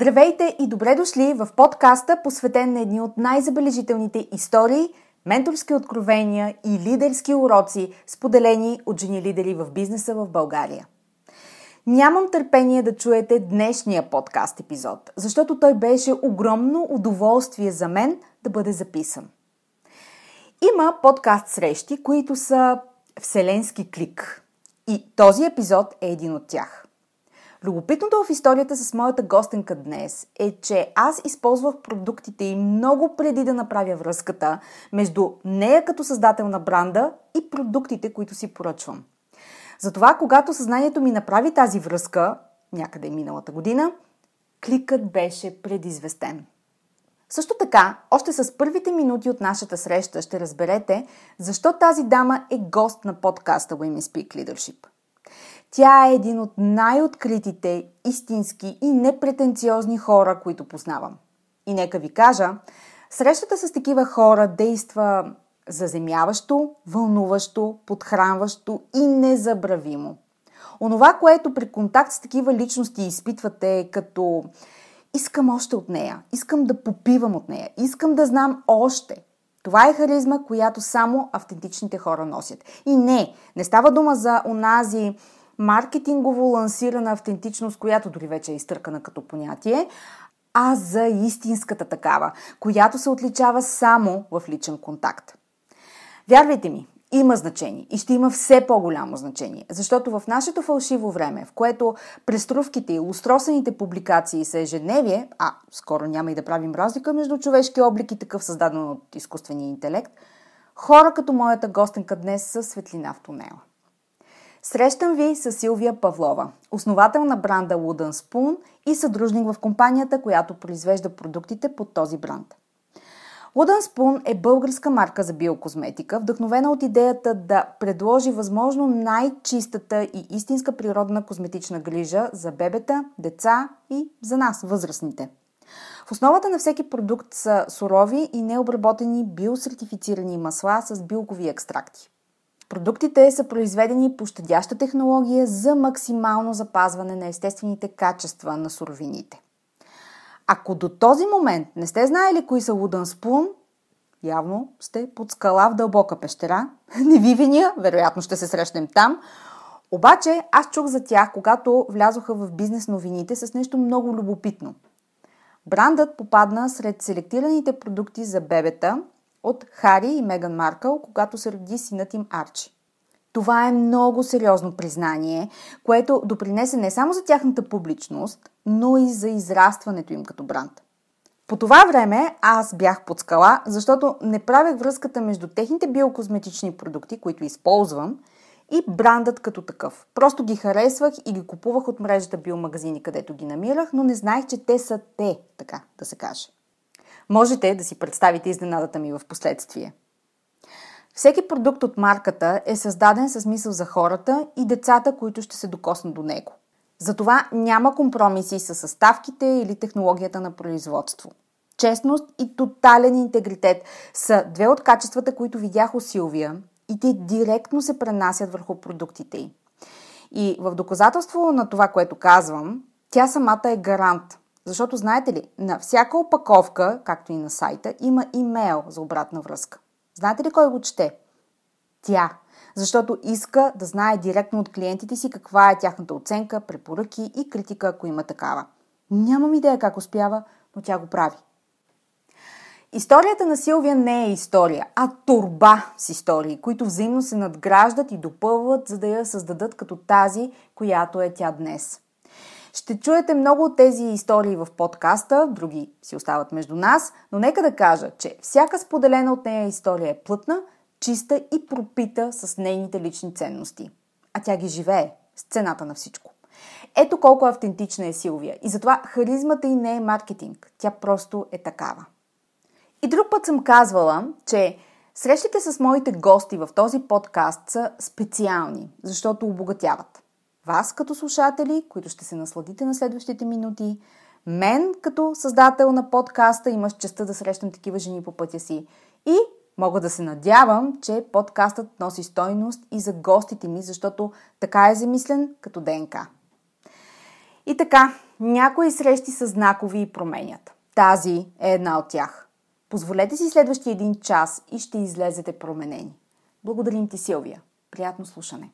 Здравейте и добре дошли в подкаста, посветен на едни от най-забележителните истории, менторски откровения и лидерски уроци, споделени от жени лидери в бизнеса в България. Нямам търпение да чуете днешния подкаст епизод, защото той беше огромно удоволствие за мен да бъде записан. Има подкаст срещи, които са вселенски клик. И този епизод е един от тях. Любопитното в историята с моята гостенка днес е, че аз използвах продуктите и много преди да направя връзката между нея като създател на бранда и продуктите, които си поръчвам. Затова, когато съзнанието ми направи тази връзка, някъде миналата година, кликът беше предизвестен. Също така, още с първите минути от нашата среща ще разберете защо тази дама е гост на подкаста Women Speak Leadership – тя е един от най-откритите, истински и непретенциозни хора, които познавам. И нека ви кажа, срещата с такива хора действа заземяващо, вълнуващо, подхранващо и незабравимо. Онова, което при контакт с такива личности изпитвате е като искам още от нея, искам да попивам от нея, искам да знам още. Това е харизма, която само автентичните хора носят. И не, не става дума за онази маркетингово лансирана автентичност, която дори вече е изтъркана като понятие, а за истинската такава, която се отличава само в личен контакт. Вярвайте ми, има значение и ще има все по-голямо значение, защото в нашето фалшиво време, в което преструвките и устросените публикации са ежедневие, а скоро няма и да правим разлика между човешки облик и такъв създаден от изкуствения интелект, хора като моята гостенка днес са светлина в тунела. Срещам ви с Силвия Павлова, основател на бранда Wooden Spoon и съдружник в компанията, която произвежда продуктите под този бранд. Wooden Spoon е българска марка за биокозметика, вдъхновена от идеята да предложи възможно най-чистата и истинска природна козметична грижа за бебета, деца и за нас, възрастните. В основата на всеки продукт са сурови и необработени биосертифицирани масла с билкови екстракти. Продуктите са произведени по щадяща технология за максимално запазване на естествените качества на суровините. Ако до този момент не сте знаели кои са Wooden Spoon, явно сте под скала в дълбока пещера. Не ви виня, вероятно ще се срещнем там. Обаче аз чух за тях, когато влязоха в бизнес новините с нещо много любопитно. Брандът попадна сред селектираните продукти за бебета – от Хари и Меган Маркъл, когато се роди синът им Арчи. Това е много сериозно признание, което допринесе не само за тяхната публичност, но и за израстването им като бранд. По това време аз бях под скала, защото не правех връзката между техните биокозметични продукти, които използвам, и брандът като такъв. Просто ги харесвах и ги купувах от мрежата биомагазини, където ги намирах, но не знаех, че те са те, така да се каже. Можете да си представите изненадата ми в последствие. Всеки продукт от марката е създаден с мисъл за хората и децата, които ще се докоснат до него. Затова няма компромиси с съставките или технологията на производство. Честност и тотален интегритет са две от качествата, които видях у Силвия и те директно се пренасят върху продуктите й. И в доказателство на това, което казвам, тя самата е гарант. Защото, знаете ли, на всяка опаковка, както и на сайта, има имейл за обратна връзка. Знаете ли кой го чете? Тя. Защото иска да знае директно от клиентите си каква е тяхната оценка, препоръки и критика, ако има такава. Нямам идея как успява, но тя го прави. Историята на Силвия не е история, а турба с истории, които взаимно се надграждат и допълват, за да я създадат като тази, която е тя днес. Ще чуете много от тези истории в подкаста, други си остават между нас, но нека да кажа, че всяка споделена от нея история е плътна, чиста и пропита с нейните лични ценности. А тя ги живее с цената на всичко. Ето колко автентична е Силвия и затова харизмата й не е маркетинг, тя просто е такава. И друг път съм казвала, че срещите с моите гости в този подкаст са специални, защото обогатяват. Вас като слушатели, които ще се насладите на следващите минути, мен като създател на подкаста имаш честа да срещам такива жени по пътя си и мога да се надявам, че подкастът носи стойност и за гостите ми, защото така е замислен като ДНК. И така, някои срещи са знакови и променят. Тази е една от тях – Позволете си следващия един час и ще излезете променени. Благодарим ти, Силвия. Приятно слушане.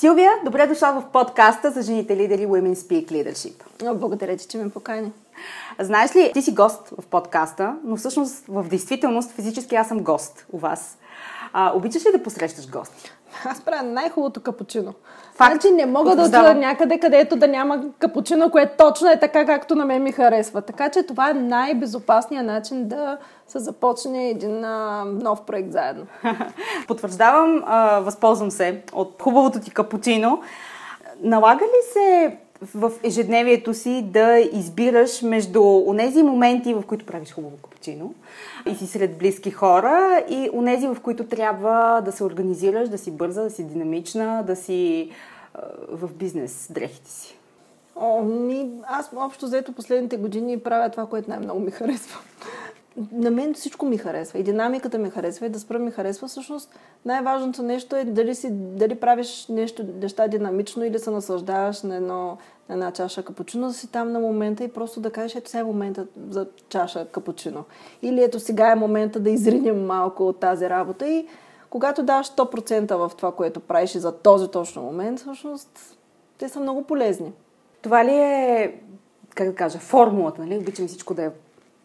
Силвия, добре дошла в подкаста за жените лидери Women Speak Leadership. Благодаря ти, че ме покани. Знаеш ли, ти си гост в подкаста, но всъщност в действителност физически аз съм гост у вас. А, обичаш ли да посрещаш гости? Аз правя най-хубавото капучино. Факт. Значи не мога да отида някъде, където да няма капучино, което точно е така, както на мен ми харесва. Така че това е най-безопасният начин да се започне един а, нов проект заедно. Потвърждавам, а, възползвам се от хубавото ти капучино. Налага ли се в ежедневието си да избираш между онези моменти, в които правиш хубаво капучино и си сред близки хора и онези, в които трябва да се организираш, да си бърза, да си динамична, да си в бизнес дрехите си? О, ми, аз общо взето последните години правя това, което най-много ми харесва на мен всичко ми харесва. И динамиката ми харесва, и да спра ми харесва. Всъщност най-важното нещо е дали, си, дали правиш нещо, неща динамично или се наслаждаваш на, едно, на една чаша капучино, да си там на момента и просто да кажеш, ето сега е момента за чаша капучино. Или ето сега е момента да изринем малко от тази работа. И когато даваш 100% в това, което правиш и за този точно момент, всъщност те са много полезни. Това ли е, как да кажа, формулата, нали? Обичам всичко да е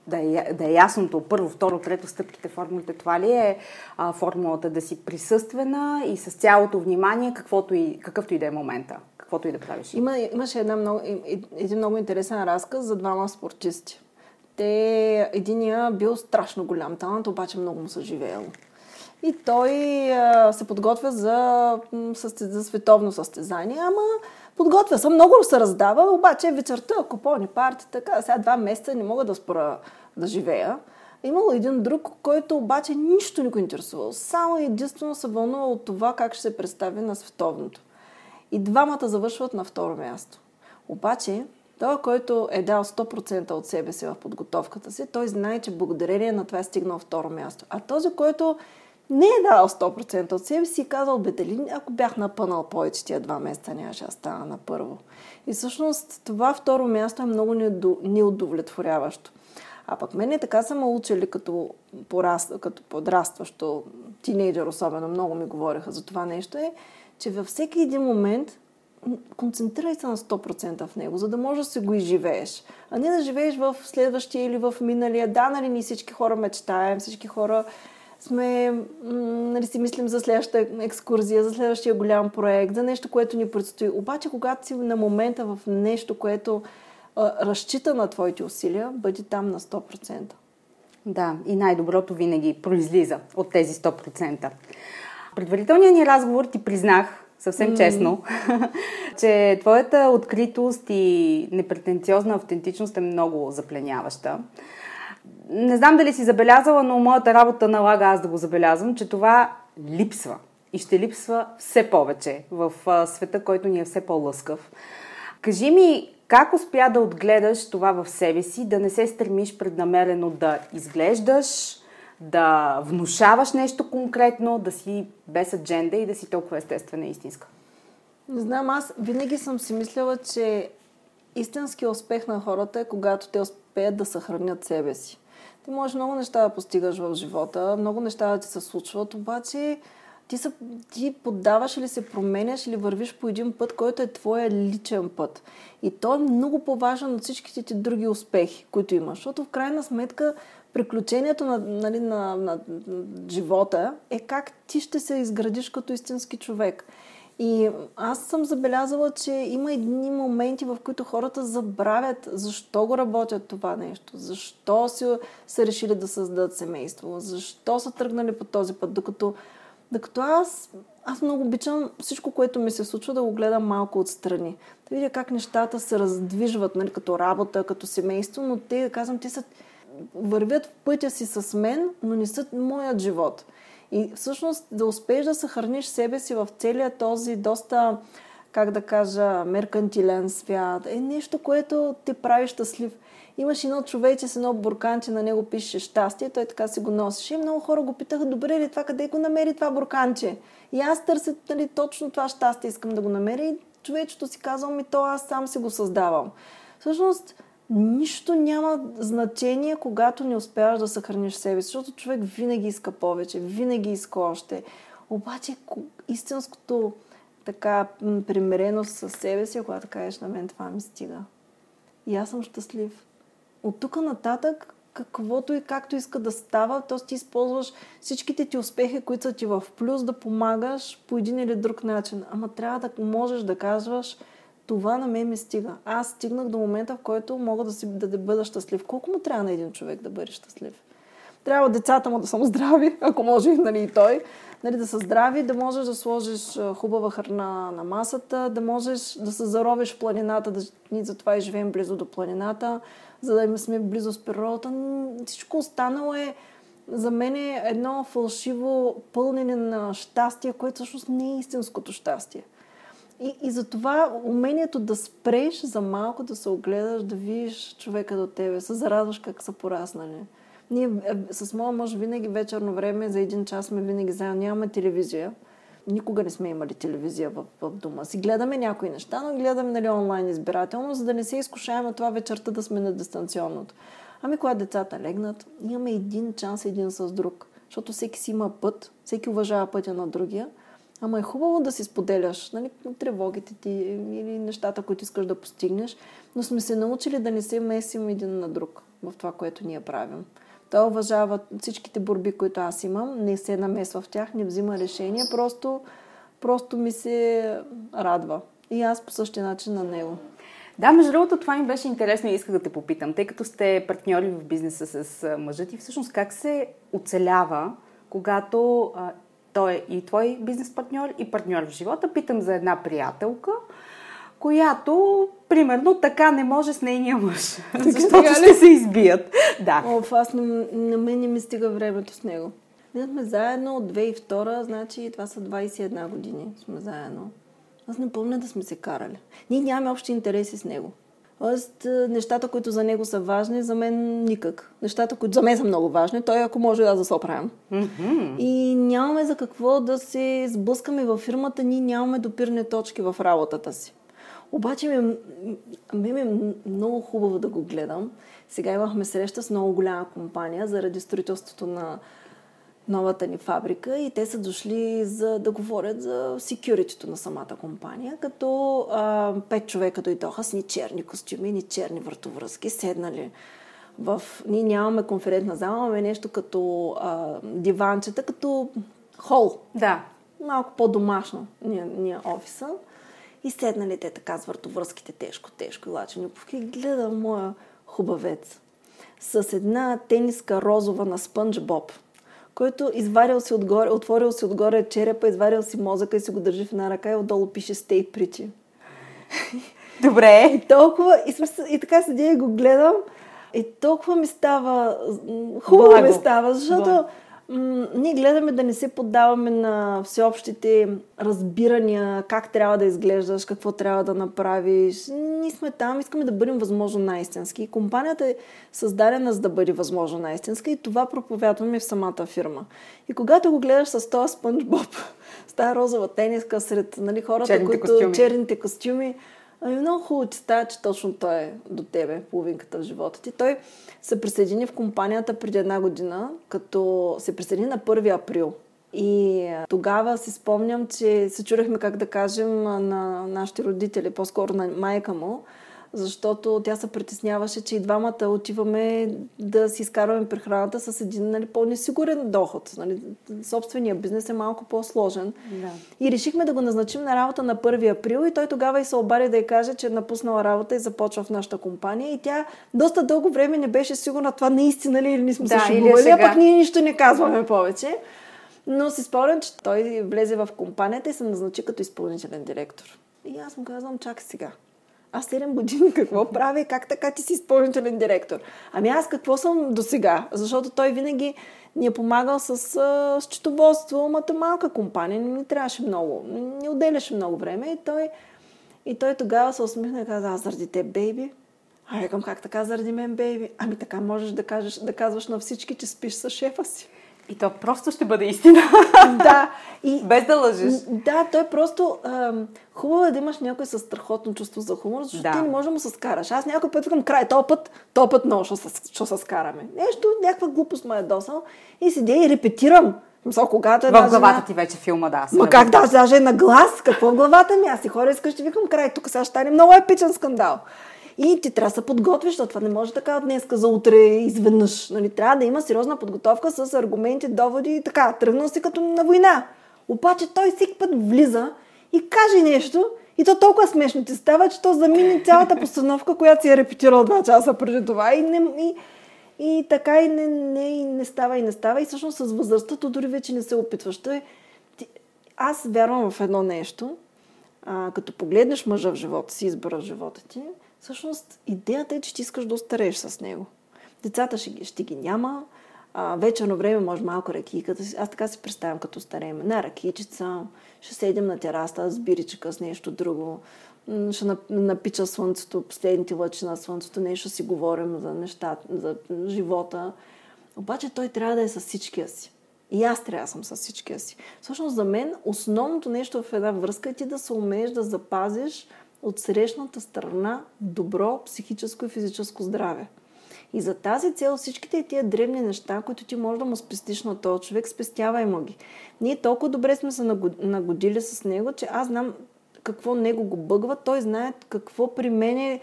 да е, да е ясното първо, второ, трето стъпките, формулите, това ли е а, формулата да си присъствена и с цялото внимание, каквото и, какъвто и да е момента, каквото и да правиш? Има, имаше една много, един много интересен разказ за двама спортисти. Те, единия бил страшно голям талант, обаче много му съживеел. И той а, се подготвя за, за световно състезание, ама Подготвя се, много се раздава, обаче вечерта, купони, парти, така, сега два месеца не мога да спра да живея. Имало един друг, който обаче нищо не го интересувал. Само единствено се вълнува от това как ще се представи на световното. И двамата завършват на второ място. Обаче, той, който е дал 100% от себе си в подготовката си, той знае, че благодарение на това е стигнал второ място. А този, който не е дал 100% от себе си и казал, бе, дали ако бях напънал повече тия два месеца, нямаше да стана на първо. И всъщност това второ място е много неудовлетворяващо. А пък мене така са ме учили като, пораст, като подрастващо тинейджър, особено много ми говореха за това нещо, е, че във всеки един момент концентрирай се на 100% в него, за да можеш да се го изживееш. А не да живееш в следващия или в миналия. Да, нали, ни всички хора мечтаем, всички хора сме, нали си мислим за следващата екскурзия, за следващия голям проект, за нещо, което ни предстои. Обаче, когато си на момента в нещо, което разчита на твоите усилия, бъди там на 100%. Да, и най-доброто винаги произлиза от тези 100%. Предварителният ни разговор ти признах, съвсем mm. честно, че твоята откритост и непретенциозна автентичност е много запленяваща не знам дали си забелязала, но моята работа налага аз да го забелязвам, че това липсва. И ще липсва все повече в света, който ни е все по-лъскав. Кажи ми, как успя да отгледаш това в себе си, да не се стремиш преднамерено да изглеждаш, да внушаваш нещо конкретно, да си без адженда и да си толкова естествена и истинска? Не знам, аз винаги съм си мислила, че истински успех на хората е когато те успеят да съхранят себе си. Ти можеш много неща да постигаш в живота, много неща да ти се случват, обаче ти, са, ти поддаваш или се променяш или вървиш по един път, който е твоя личен път. И той е много по-важен от всичките ти други успехи, които имаш. Защото в крайна сметка приключението на, нали, на, на, на живота е как ти ще се изградиш като истински човек. И аз съм забелязала, че има едни моменти, в които хората забравят защо го работят това нещо, защо си, са решили да създадат семейство, защо са тръгнали по този път, докато, докато аз, аз много обичам всичко, което ми се случва, да го гледам малко отстрани. Да видя как нещата се раздвижват, нали, като работа, като семейство, но те, да казвам, те са, вървят в пътя си с мен, но не са моят живот. И всъщност да успееш да съхраниш себе си в целия този доста, как да кажа, меркантилен свят, е нещо, което те прави щастлив. Имаш едно човече с едно бурканче, на него пише щастие, той така си го носеше. И много хора го питаха, добре ли това, къде го намери това бурканче? И аз търся нали, точно това щастие, искам да го намеря. И човечето си казва, ми то аз сам си го създавам. Всъщност, нищо няма значение, когато не успяваш да съхраниш себе си, защото човек винаги иска повече, винаги иска още. Обаче истинското така примиреност със себе си, когато кажеш на мен това ми стига. И аз съм щастлив. От тук нататък, каквото и както иска да става, то ти използваш всичките ти успехи, които са ти в плюс, да помагаш по един или друг начин. Ама трябва да можеш да казваш, това на мен ми стига. Аз стигнах до момента, в който мога да, си, да, да бъда щастлив. Колко му трябва на един човек да бъде щастлив? Трябва децата му да са здрави, ако може нали, и той, нали, да са здрави, да можеш да сложиш хубава храна на масата, да можеш да се заровиш в планината, да ние затова и живеем близо до планината, за да сме близо с природата. Всичко останало е за мен е едно фалшиво пълнене на щастие, което всъщност не е истинското щастие. И, и затова умението да спреш за малко, да се огледаш, да видиш човека до тебе, се зарадваш как са пораснали. Ние е, с моя мъж винаги вечерно време, за един час сме винаги заедно, нямаме телевизия. Никога не сме имали телевизия в, в дома си. Гледаме някои неща, но гледаме нали, онлайн избирателно, за да не се изкушаваме това вечерта да сме на дистанционното. Ами когато децата легнат, имаме един час един с друг. Защото всеки си има път, всеки уважава пътя на другия. Ама е хубаво да си споделяш нали, тревогите ти или нещата, които искаш да постигнеш, но сме се научили да не се месим един на друг в това, което ние правим. Той уважава всичките борби, които аз имам, не се намесва в тях, не взима решения, просто, просто ми се радва. И аз по същия начин на него. Да, между другото, това ми беше интересно и исках да те попитам, тъй като сте партньори в бизнеса с мъжът и всъщност как се оцелява, когато а, той е и твой бизнес партньор и партньор в живота. Питам за една приятелка, която, примерно, така не може с нейния мъж. Защото ще се избият. Да. О, аз на, на мен не ми стига времето с него. Ние сме заедно от 2002, значи това са 21 години сме заедно. Аз не помня да сме се карали. Ние нямаме общи интереси с него. Тоест, е, нещата, които за него са важни, за мен никак. Нещата, които за мен са много важни, той ако може аз да се оправям. Mm-hmm. И нямаме за какво да се сблъскаме във фирмата, ние нямаме допирни точки в работата си. Обаче ми, ми, ми е много хубаво да го гледам. Сега имахме среща с много голяма компания заради строителството на новата ни фабрика и те са дошли за да говорят за секюритито на самата компания, като а, пет човека дойдоха с ни черни костюми, ни черни въртовръзки, седнали в... Ние нямаме конферентна зала, имаме нещо като а, диванчета, като хол. Да. Малко по-домашно ние, ние офиса. И седнали те така с въртовръзките тежко, тежко лачени И гледам моя хубавец с една тениска розова на Спънч Боб – който изварил си отгоре, отворил си отгоре черепа, изварил си мозъка и си го държи в една ръка и отдолу пише Stay Pretty. Добре. И толкова, и, смисъл, и така седя и го гледам и толкова ми става, хубаво Благо. ми става, защото Благо. Ние гледаме да не се поддаваме на всеобщите разбирания, как трябва да изглеждаш, какво трябва да направиш. Ние сме там, искаме да бъдем възможно най-истински. И компанията е създадена за да бъде възможно най-истинска и това проповядваме в самата фирма. И когато го гледаш с този спънч боб, с тази розова тениска сред нали, хората, черните които костюми. черните костюми, Ами много хубаво ти става, че точно той е до тебе, половинката в живота ти. Той се присъедини в компанията преди една година, като се присъедини на 1 април. И тогава си спомням, че се чурехме как да кажем на нашите родители, по-скоро на майка му, защото тя се притесняваше, че и двамата отиваме да си изкарваме прехраната с един нали, по-несигурен доход. Нали. Собствения бизнес е малко по-сложен. Да. И решихме да го назначим на работа на 1 април и той тогава и се обади да й каже, че е напуснала работа и започва в нашата компания. И тя доста дълго време не беше сигурна това наистина ли или не сме Да, се е шегували, а пък ние нищо не казваме повече. Но си спомням, че той влезе в компанията и се назначи като изпълнителен директор. И аз му казвам, чакай сега. Аз 7 години какво правя как така ти си изпълнителен директор? Ами аз какво съм до сега? Защото той винаги ни е помагал с а, счетоводство, ама малка компания, не ни трябваше много, не отделяше много време и той, и той тогава се усмихна и каза, аз заради теб, бейби. А викам, как така заради мен, бейби? Ами така можеш да, кажеш, да казваш на всички, че спиш с шефа си. И то просто ще бъде истина. да. И, Без да лъжеш. да, той просто... Ам, хубаво е да имаш някой с страхотно чувство за хумор, защото Да. ти не можеш да му се скараш. Аз някой път викам, край, този път, този път много ще се, ще се скараме. Нещо, някаква глупост ме е досал. И седя и репетирам. Мисъл, когато е В главата жена- ти вече филма, да. Ма как да, даже е на глас? Какво в главата ми? Аз си хора искаш, ще викам край. Тук сега ще стане много епичен скандал. И ти трябва да се подготвиш, защото това не може така от днеска за утре изведнъж. Нали? Трябва да има сериозна подготовка с аргументи, доводи и така. Тръгнал си като на война. Обаче той всеки път влиза и каже нещо и то толкова смешно ти става, че то замине цялата постановка, която си е репетирал два часа преди това и, не, и, и така и не, не, и не става и не става. И всъщност с възрастта то дори вече не се опитваш. Той, ти, аз вярвам в едно нещо. А, като погледнеш мъжа в живота си, избора в живота ти, всъщност идеята е, че ти искаш да остарееш с него. Децата ще, ще ги няма, а, вечерно време може малко ракийката. Аз така си представям като стареем. На ракийчица, ще седим на тераста с биричка, с нещо друго. Ще нап- напича слънцето, последните лъчи на слънцето, нещо си говорим за нещата, за живота. Обаче той трябва да е с всичкия си. И аз трябва да съм с всичкия си. Всъщност за мен основното нещо в една връзка е ти да се умееш да запазиш от срещната страна добро психическо и физическо здраве. И за тази цел всичките тия древни неща, които ти можеш да му спестиш на този човек, спестявай му ги. Ние толкова добре сме се нагод- нагодили с него, че аз знам какво него го бъгва, той знае какво при мен е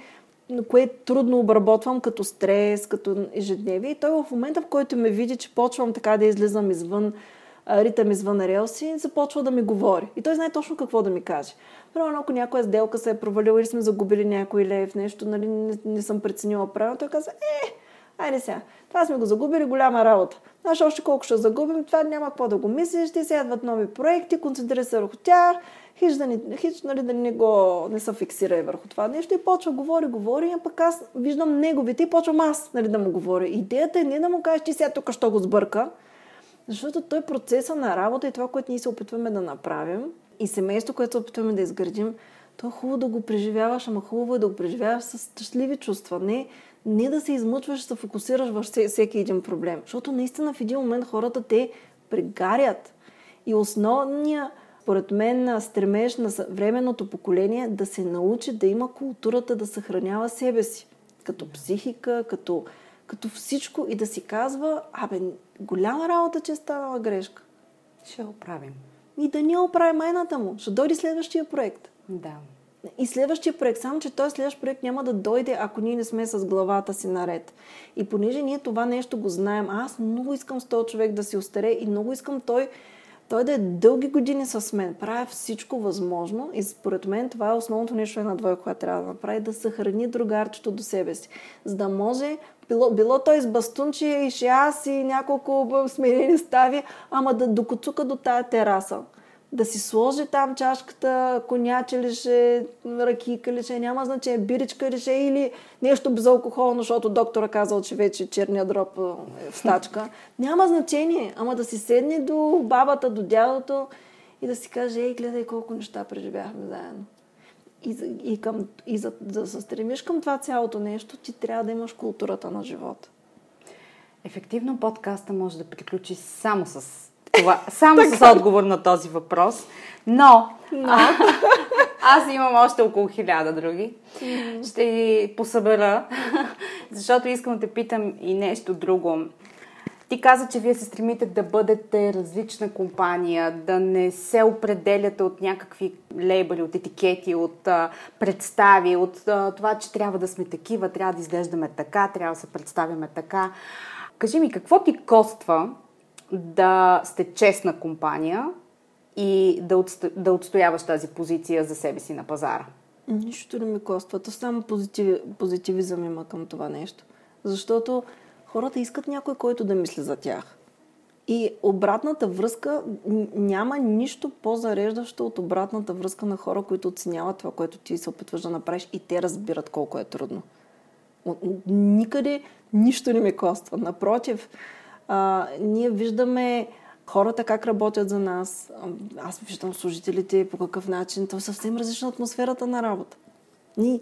кое трудно обработвам като стрес, като ежедневие. И той в момента, в който ме види, че почвам така да излизам извън ритъм извън релси, започва да ми говори. И той знае точно какво да ми каже. Примерно, ако някоя сделка се е провалила или сме загубили някой лев, нещо, нали, не, не съм преценила правилно, той каза, е, айде сега, това сме го загубили, голяма работа. Знаеш, още колко ще загубим, това няма какво да го мислиш, ще се ядват нови проекти, концентрирай се върху тях, хич, да не, хич нали, да не го не се фиксира върху това нещо и почва говори, говори, а пък аз виждам неговите и почвам аз нали, да му говоря. Идеята е не да му кажеш, ти сега тук що го сбърка, защото той процеса на работа и това, което ние се опитваме да направим и семейство, което се опитваме да изградим, то е хубаво да го преживяваш, ама хубаво е да го преживяваш с щастливи чувства. Не, не да се измъчваш, да фокусираш все- всеки един проблем. Защото наистина в един момент хората те прегарят. И основният, според мен, стремеж на съвременното поколение е да се научи да има културата да съхранява себе си. Като психика, като, като всичко и да си казва, абе, голяма работа, че е станала грешка. Ще го правим. И да ни оправи майната му. Ще дойде следващия проект. Да. И следващия проект, само че този следващ проект няма да дойде, ако ние не сме с главата си наред. И понеже ние това нещо го знаем, аз много искам с този човек да си остаре и много искам той, той да е дълги години с мен. Правя всичко възможно и според мен това е основното нещо една двойка, която трябва да направи, да съхрани другарчето до себе си. За да може, било, било той с бастунче и шеас и няколко сменени стави, ама да докоцука до тая тераса да си сложи там чашката, коняче ли ще, ракийка ли ще, няма значение, биричка ли ще или нещо безалкохолно, защото доктора казал, че вече черния дроб е в стачка. Няма значение, ама да си седне до бабата, до дядото и да си каже, ей, гледай колко неща преживяхме заедно. И, и, към, и за, за да се стремиш към това цялото нещо, ти трябва да имаш културата на живота. Ефективно подкаста може да приключи само с това, само с отговор на този въпрос. Но, Но. А, аз имам още около хиляда други. Mm-hmm. Ще ги посъбера, защото искам да те питам и нещо друго. Ти каза, че вие се стремите да бъдете различна компания, да не се определяте от някакви лейбъли, от етикети, от а, представи, от а, това, че трябва да сме такива, трябва да изглеждаме така, трябва да се представяме така. Кажи ми, какво ти коства да сте честна компания и да, отсто, да отстояваш тази позиция за себе си на пазара? Нищо не ми коства. То само позитив, позитивизъм има към това нещо. Защото хората искат някой, който да мисли за тях. И обратната връзка, няма нищо по-зареждащо от обратната връзка на хора, които оценяват това, което ти се опитваш да направиш и те разбират колко е трудно. Никъде нищо не ми коства. Напротив, а, ние виждаме хората как работят за нас. Аз виждам служителите по какъв начин. Това е съвсем различна атмосферата на работа. Ние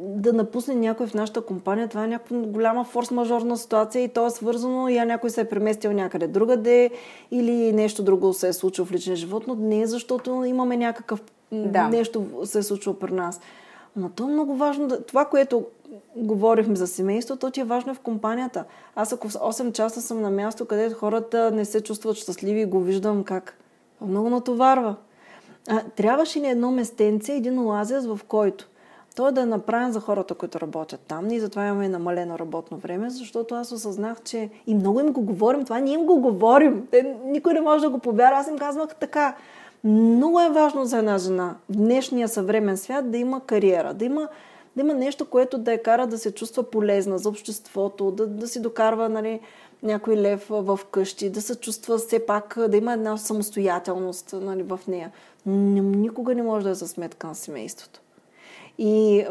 да напусне някой в нашата компания, това е някаква голяма форс-мажорна ситуация и то е свързано, я някой се е преместил някъде другаде или нещо друго се е случило в личния живот, но не е защото имаме някакъв да. нещо се е случило при нас. Но то е много важно. Да, това, което говорихме за семейството, ти е важно в компанията. Аз ако 8 часа съм на място, където хората не се чувстват щастливи и го виждам как много натоварва. А, трябваше ни едно местенце, един оазис, в който той да е направен за хората, които работят там. И затова имаме намалено работно време, защото аз осъзнах, че и много им го говорим. Това ние им го говорим. Те, никой не може да го повярва. Аз им казвах така. Много е важно за една жена в днешния съвремен свят да има кариера, да има, да има нещо, което да я кара да се чувства полезна за обществото, да, да си докарва нали, някой лев в къщи, да се чувства все пак, да има една самостоятелност нали, в нея. Никога не може да е за сметка на семейството. И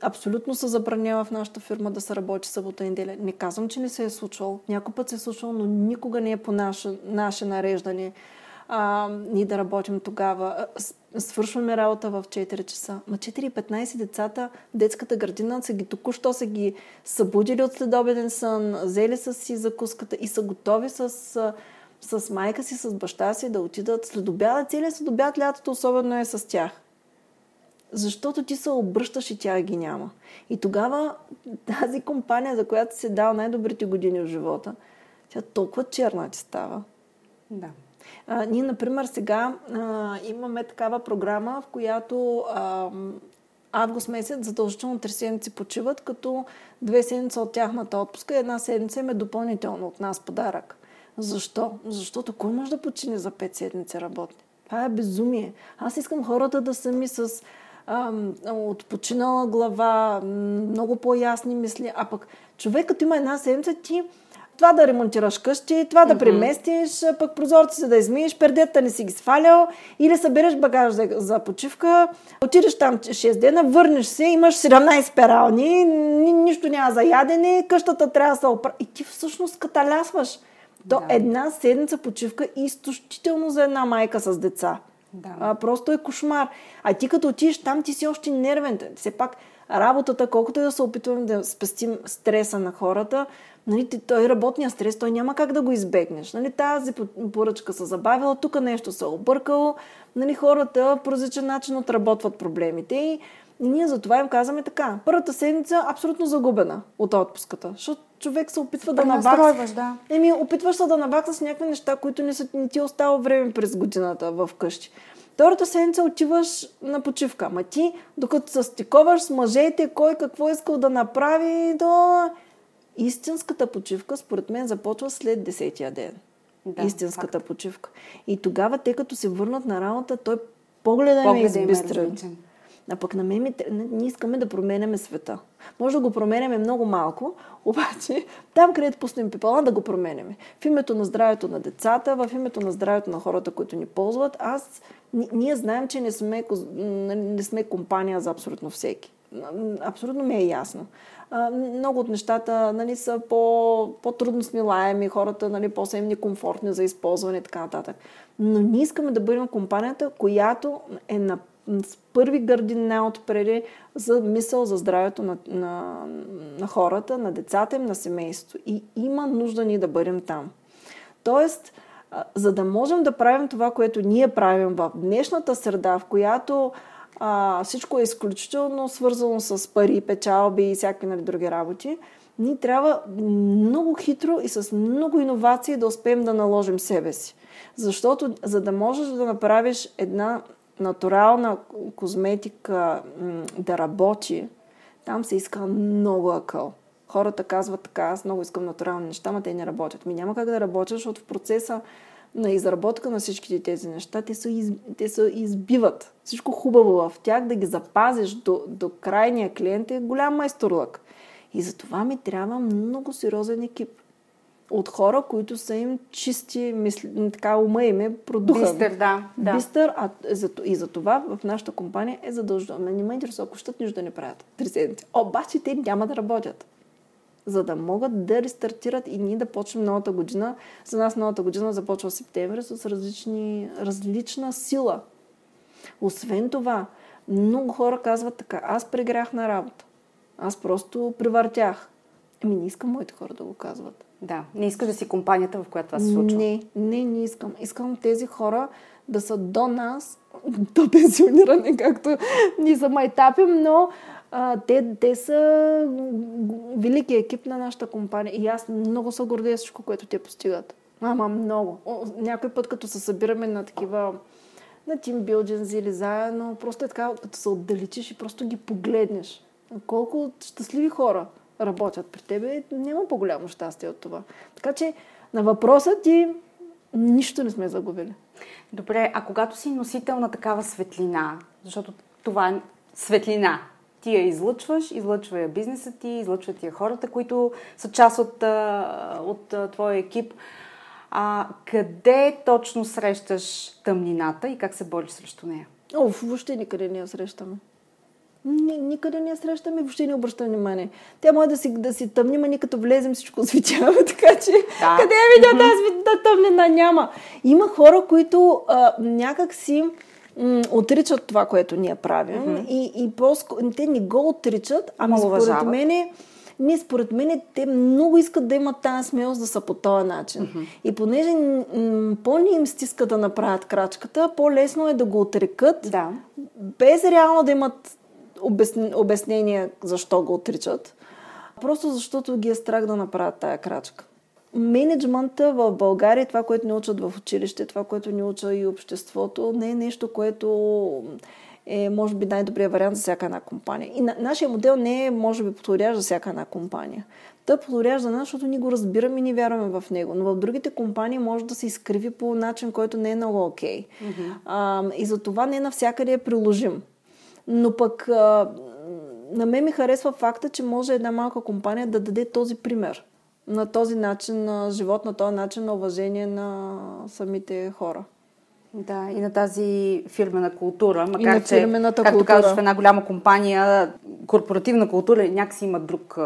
абсолютно се забранява в нашата фирма да се работи събота и неделя. Не казвам, че не се е случвало. Някой път се е случвало, но никога не е по наше, наше нареждане а, ние да работим тогава. Свършваме работа в 4 часа. Ма 4.15 децата, детската градина, са ги току-що са ги събудили от следобеден сън, взели са си закуската и са готови с, с майка си, с баща си да отидат след обяда. Целият след обяд лятото особено е с тях. Защото ти се обръщаш и тя ги няма. И тогава тази компания, за която си дал най-добрите години в живота, тя толкова черна ти става. Да. А, ние, например, сега а, имаме такава програма, в която а, август месец задължително три седмици почиват, като две седмици от тяхната отпуска и една седмица им е допълнително от нас подарък. Защо? Защото кой може да почини за пет седмици работни? Това е безумие. Аз искам хората да са ми с отпочинала глава, много по-ясни мисли. А пък човек, като има една седмица, ти това да ремонтираш къщи, това да преместиш, пък прозорците да измиеш, пердета не си ги свалял или събереш багаж за, за почивка, отидеш там 6 дена, върнеш се, имаш 17 перални, ни, нищо няма за ядене, къщата трябва да се оправи. И ти всъщност каталясваш. То да. една седмица почивка е изтощително за една майка с деца. Да. А, просто е кошмар. А ти като отидеш там, ти си още нервен. Все пак работата, колкото и да се опитваме да спестим стреса на хората, нали, той работния стрес, той няма как да го избегнеш. Нали, тази поръчка се забавила, тук нещо се е объркало, нали, хората по различен начин отработват проблемите и ние за това им казваме така. Първата седмица абсолютно загубена от отпуската, защото човек се опитва да навакса. Да. Еми, опитваш се да навакса с някакви неща, които не, са, не ти е остава време през годината в къщи. Втората седмица отиваш на почивка. Ма ти, докато се стиковаш с мъжете, кой какво искал да направи, до... Истинската почивка, според мен, започва след десетия ден. Да, Истинската факт. почивка. И тогава, те като се върнат на работа, той погледа, погледа е избистрен. А пък на мен ми, ние искаме да променяме света. Може да го променяме много малко, обаче там, където пуснем пепела, да го променяме. В името на здравето на децата, в името на здравето на хората, които ни ползват, аз, ние знаем, че не сме, не сме компания за абсолютно всеки. Абсолютно ми е ясно. Много от нещата нали, са по, по-трудно смилаеми, хората нали, по-са некомфортни за използване и така нататък. Но ние искаме да бъдем компанията, която е на с първи гърдина отпреди за мисъл за здравето на, на, на хората, на децата им, на семейството. И има нужда ни да бъдем там. Тоест, за да можем да правим това, което ние правим в днешната среда, в която а, всичко е изключително свързано с пари, печалби и всякакви нали, други работи, ние трябва много хитро и с много иновации да успеем да наложим себе си. Защото за да можеш да направиш една натурална козметика да работи, там се иска много акъл. Хората казват така, аз много искам натурални неща, но те не работят. Ми няма как да работят, защото в процеса на изработка на всичките тези неща, те се, из, те се избиват. Всичко хубаво в тях, да ги запазиш до, до крайния клиент е голям майсторлък. И за това ми трябва много сериозен екип от хора, които са им чисти, мисли, така ума им е продухан. Бистър, да. да. Бистър, а за, и за това в нашата компания е задължително. Не ме интересува, ако щат нищо да не правят. Три седмици. Обаче те няма да работят. За да могат да рестартират и ние да почнем новата година. За нас новата година започва септември с различни, различна сила. Освен това, много хора казват така, аз прегрях на работа. Аз просто превъртях. Ами не искам моите хора да го казват. Да, не искаш да си компанията, в която това се случва. Не, не, не искам. Искам тези хора да са до нас, до пенсиониране, както ни замайтапим, но а, те, те са велики екип на нашата компания и аз много се гордея всичко, което те постигат. Ама много. О, някой път, като се събираме на такива на тимбилдинг или заедно, просто е така, като се отдалечиш и просто ги погледнеш. Колко щастливи хора работят при тебе, няма по-голямо щастие от това. Така че на въпроса ти нищо не сме загубили. Добре, а когато си носител на такава светлина, защото това е светлина, ти я излъчваш, излъчва я бизнеса ти, излъчват я хората, които са част от, от твоя екип. А къде точно срещаш тъмнината и как се бориш срещу нея? О, въобще никъде не я срещаме никъде не я срещаме, въобще не обръща внимание. Тя може да си, да си тъмни, ма ние като влезем всичко осветява, така че да. къде е видео тази да тъмнина? Няма. Има хора, които а, някак си м- отричат това, което ние правим mm-hmm. и, и по те не го отричат, ами според мен не, според мен те много искат да имат тази смелост да са по този начин. Mm-hmm. И понеже м- по-ни им стиска да направят крачката, по-лесно е да го отрекат, да. без реално да имат обяснения защо го отричат. Просто защото ги е страх да направят тая крачка. Менеджмента в България, това, което ни учат в училище, това, което ни уча и обществото, не е нещо, което е, може би, най-добрият вариант за всяка една компания. И на, нашия модел не е, може би, подходящ за всяка една компания. Той подходящ за нас, защото ни го разбираме и ни вярваме в него. Но в другите компании може да се изкриви по начин, който не е много окей. Okay. Mm-hmm. и за това не навсякъде е приложим. Но пък а, на мен ми харесва факта, че може една малка компания да даде този пример на този начин на живот, на този начин на уважение на самите хора. Да, и на тази фирмена култура, макар че, както култура. казваш, в една голяма компания, корпоративна култура някакси има друг,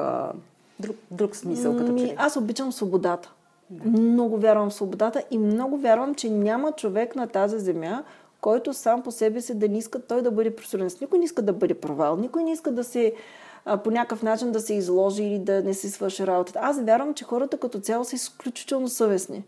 друг, друг смисъл. Като ми, аз обичам свободата. Да. Много вярвам в свободата и много вярвам, че няма човек на тази земя, който сам по себе си да не иска той да бъде професионалист. Никой не иска да бъде провал, никой не иска да се по някакъв начин да се изложи или да не си свърши работата. Аз вярвам, че хората като цяло са изключително съвестни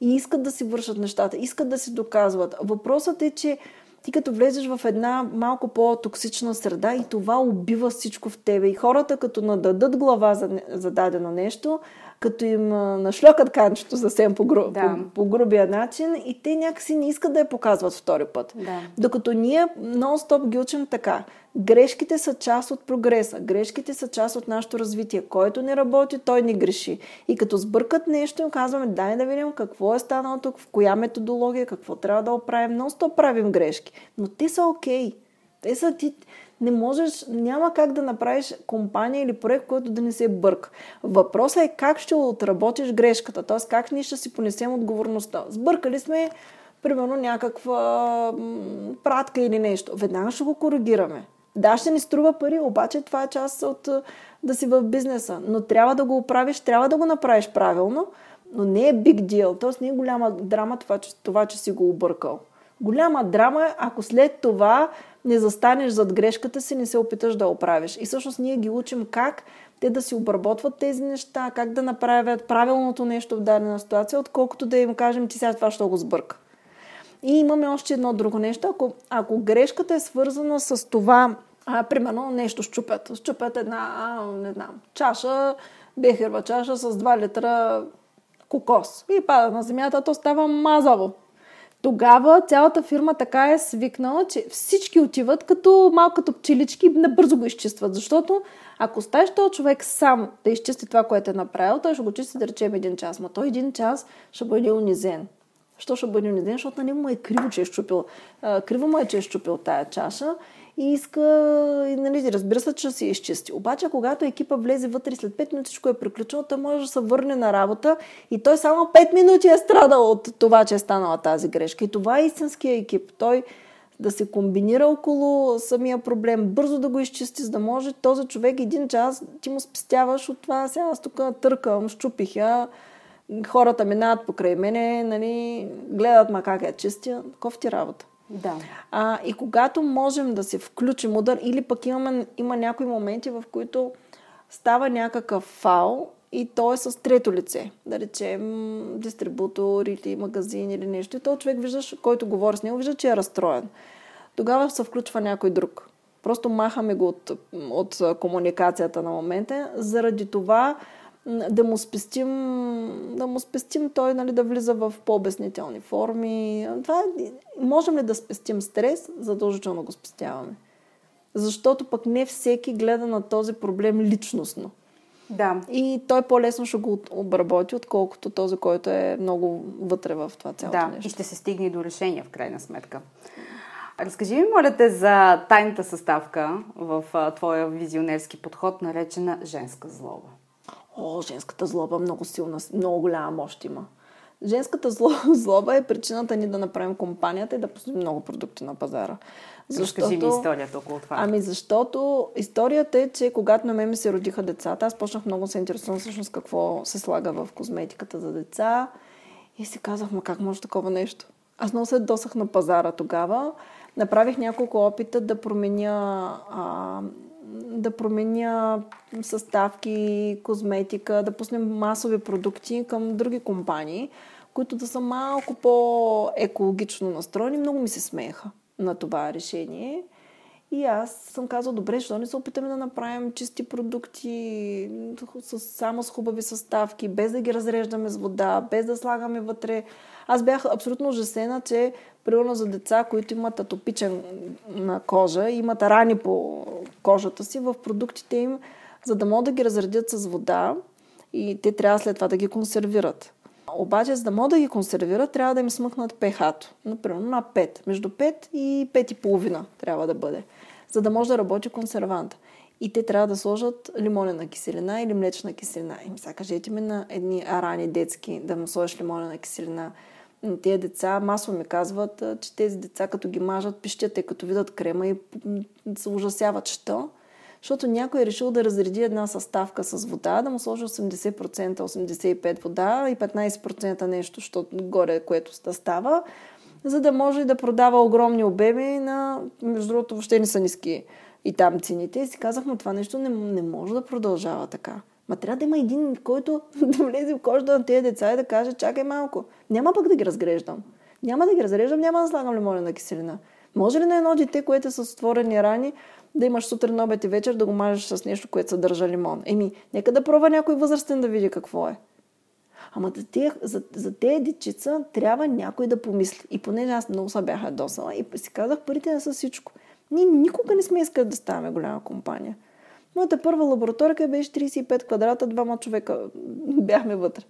и искат да си вършат нещата, искат да си доказват. Въпросът е, че ти като влезеш в една малко по-токсична среда и това убива всичко в тебе. И хората като нададат глава за, за дадено нещо, като им нашлякат канчето съвсем по, гру... да. по, по грубия начин и те някакси не искат да я показват втори път. Да. Докато ние нон-стоп ги учим така. Грешките са част от прогреса. Грешките са част от нашето развитие. Който не работи, той не греши. И като сбъркат нещо, им казваме, дай да видим какво е станало тук, в коя методология, какво трябва да оправим. Нон-стоп правим грешки. Но те са окей. Okay. Те са ти... Не можеш, няма как да направиш компания или проект, който да не се бърка. Въпросът е как ще отработиш грешката, т.е. как ние ще си понесем отговорността. Сбъркали сме, примерно, някаква пратка или нещо. Веднага ще го коригираме. Да, ще ни струва пари, обаче това е част от да си в бизнеса. Но трябва да го оправиш, трябва да го направиш правилно, но не е big deal. Тоест не е голяма драма това, че, това, че си го объркал. Голяма драма е, ако след това не застанеш зад грешката си, не се опиташ да оправиш. И всъщност ние ги учим как те да си обработват тези неща, как да направят правилното нещо в дадена ситуация, отколкото да им кажем, ти сега това ще го сбърка. И имаме още едно друго нещо. Ако, ако грешката е свързана с това, а, примерно нещо щупят. Щупят една, а, не знам, чаша, бехерва чаша с 2 литра кокос. И пада на земята, то става мазаво. Тогава цялата фирма така е свикнала, че всички отиват като малко като пчелички и набързо го изчистват. Защото ако оставиш този човек сам да изчисти това, което е направил, той ще го чисти да речем един час. Но той един час ще бъде унизен. Що ще бъде унизен? Защото на него му е криво, че е щупил. Криво му е, че е щупил тая чаша и иска, и, нали, разбира се, че си изчисти. Обаче, когато екипа влезе вътре след 5 минути всичко е приключило, той може да се върне на работа и той само 5 минути е страдал от това, че е станала тази грешка. И това е истинския екип. Той да се комбинира около самия проблем, бързо да го изчисти, за да може този човек един час ти му спестяваш от това, сега аз тук търкам, щупих я, хората минават покрай мене, нали, гледат ма как я чистя, кофти работа. Да. А, и когато можем да се включим удар, или пък имаме, има някои моменти, в които става някакъв фал и то е с трето лице. Да речем дистрибутор или магазин или нещо. И то човек, виждаш, който говори с него, вижда, че е разстроен. Тогава се включва някой друг. Просто махаме го от, от комуникацията на момента. Заради това да му спестим, да му спестим той нали, да влиза в по-обяснителни форми. Това, е, можем ли да спестим стрес? Задължително го спестяваме. Защото пък не всеки гледа на този проблем личностно. Да. И той по-лесно ще го обработи, отколкото този, който е много вътре в това цялото да, нещо. и ще се стигне до решение в крайна сметка. Разкажи ми, моля те, за тайната съставка в твоя визионерски подход, наречена женска злоба. О, женската злоба много силна, много голяма мощ има. Женската злоба е причината ни да направим компанията и да пуснем много продукти на пазара. Защото... Разкажи ми историята около това. Ами защото историята е, че когато на мен ми се родиха децата, аз почнах много се интересувам всъщност какво се слага в козметиката за деца и си казах, ма как може такова нещо? Аз много се досах на пазара тогава. Направих няколко опита да променя а, да променя съставки, козметика, да пуснем масови продукти към други компании, които да са малко по-екологично настроени. Много ми се смееха на това решение. И аз съм казал, добре, защо не се опитаме да направим чисти продукти с, само с хубави съставки, без да ги разреждаме с вода, без да слагаме вътре. Аз бях абсолютно ужасена, че примерно за деца, които имат атопичен на кожа, имат рани по кожата си, в продуктите им, за да могат да ги разредят с вода и те трябва след това да ги консервират. Обаче, за да могат да ги консервират, трябва да им смъкнат pH. Например, на 5. Между 5 и 5,5 трябва да бъде. За да може да работи консервант. И те трябва да сложат лимонена киселина или млечна киселина. И сега кажете ми на едни арани детски да му сложиш лимонена киселина тези деца масово ми казват, че тези деца като ги мажат, пищят, те като видят крема и се ужасяват, що? Защото някой е решил да разреди една съставка с вода, да му сложи 80%, 85% вода и 15% нещо, защото горе, което става, за да може да продава огромни обеми на... Между другото, въобще не са ниски и там цените. И си казахме, това нещо не, не може да продължава така. Ма трябва да има един, който да влезе в кожата на тези деца и да каже, чакай малко. Няма пък да ги разгреждам. Няма да ги разреждам, няма да слагам лимонена киселина. Може ли на едно дете, което е с отворени рани, да имаш сутрин, обед и вечер да го мажеш с нещо, което съдържа лимон? Еми, нека да пробва някой възрастен да види какво е. Ама за, тия, за, за тези дечица трябва някой да помисли. И понеже аз много са бяха досала и си казах, парите не са всичко. Ние никога не сме искали да ставаме голяма компания. Моята първа лаборатория беше 35 квадрата, двама човека бяхме вътре.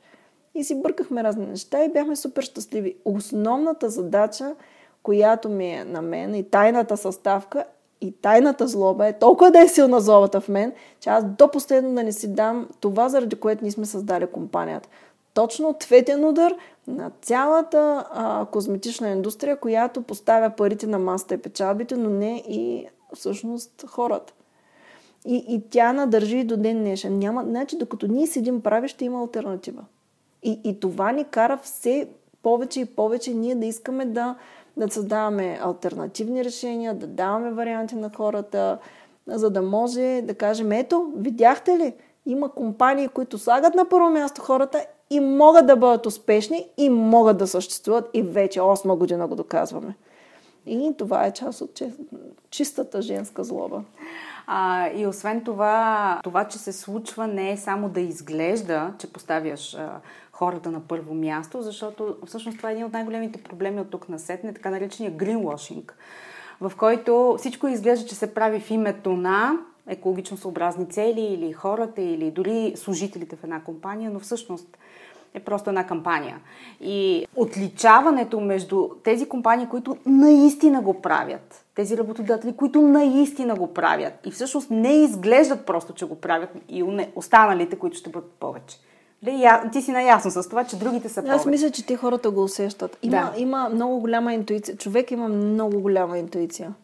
И си бъркахме разни неща и бяхме супер щастливи. Основната задача, която ми е на мен и тайната съставка и тайната злоба е толкова да е силна злобата в мен, че аз до последно да не си дам това, заради което ние сме създали компанията. Точно ответен удар на цялата а, козметична индустрия, която поставя парите на масата и печалбите, но не и всъщност хората. И, и тя надържи до ден днешен. Няма, значи, докато ние седим прави, ще има альтернатива. И, и това ни кара все повече и повече ние да искаме да, да създаваме альтернативни решения, да даваме варианти на хората, за да може да кажем, ето, видяхте ли, има компании, които слагат на първо място хората и могат да бъдат успешни и могат да съществуват и вече 8 година го доказваме. И това е част от чистата женска злоба. А, и освен това, това, че се случва, не е само да изглежда, че поставяш а, хората на първо място, защото всъщност това е един от най-големите проблеми от тук на сетне, така наречения greenwashing, в който всичко изглежда, че се прави в името на екологично съобразни цели или хората, или дори служителите в една компания, но всъщност е просто една кампания. И отличаването между тези компании, които наистина го правят, тези работодатели, които наистина го правят и всъщност не изглеждат просто, че го правят и останалите, които ще бъдат повече. Ти си наясно с това, че другите са повече. Аз мисля, че те хората го усещат. Има, да. има много голяма интуиция. Човек има много голяма интуиция.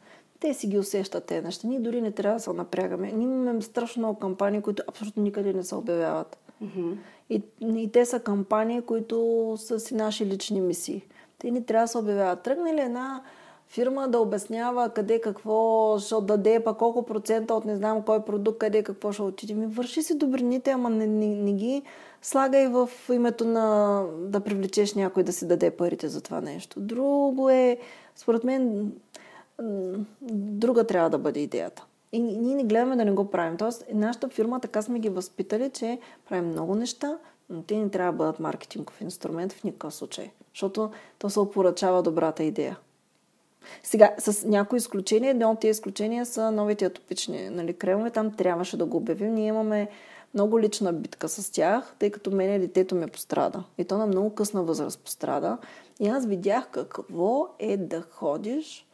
Те си ги усещат тези неща. Ние дори не трябва да се напрягаме. Ние имаме страшно много кампании, които абсолютно никъде не се обявяват. Mm-hmm. И, и те са кампании, които са си наши лични мисии. Те не трябва да се обявяват. Тръгне ли една фирма да обяснява къде какво ще даде, па колко процента от не знам кой продукт, къде какво ще отиде. Ми върши си добрините, ама не, не, не ги слагай в името на да привлечеш някой да си даде парите за това нещо. Друго е, според мен, друга трябва да бъде идеята. И ние не гледаме да не го правим. Тоест, нашата фирма така сме ги възпитали, че правим много неща, но те не трябва да бъдат маркетингов инструмент в никакъв случай. Защото то се опоръчава добрата идея. Сега, с някои изключения, едно от тези изключения са новите атопични нали, кремове. Там трябваше да го обявим. Ние имаме много лична битка с тях, тъй като мене детето ме пострада. И то на много късна възраст пострада. И аз видях какво е да ходиш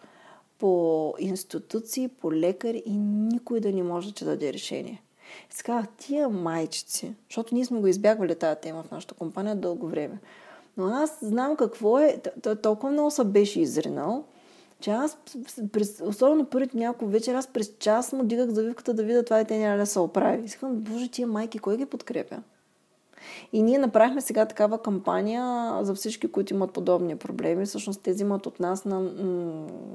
по институции, по лекари и никой да не може да даде решение. И сега, тия майчици, защото ние сме го избягвали тази тема в нашата компания дълго време, но аз знам какво е, толкова много се беше изринал, че аз, през, особено първите няколко вечер, аз през час му дигах завивката да видя това и те няма да се оправи. И си боже, тия майки, кой ги подкрепя? И ние направихме сега такава кампания за всички, които имат подобни проблеми. Всъщност те взимат от нас на,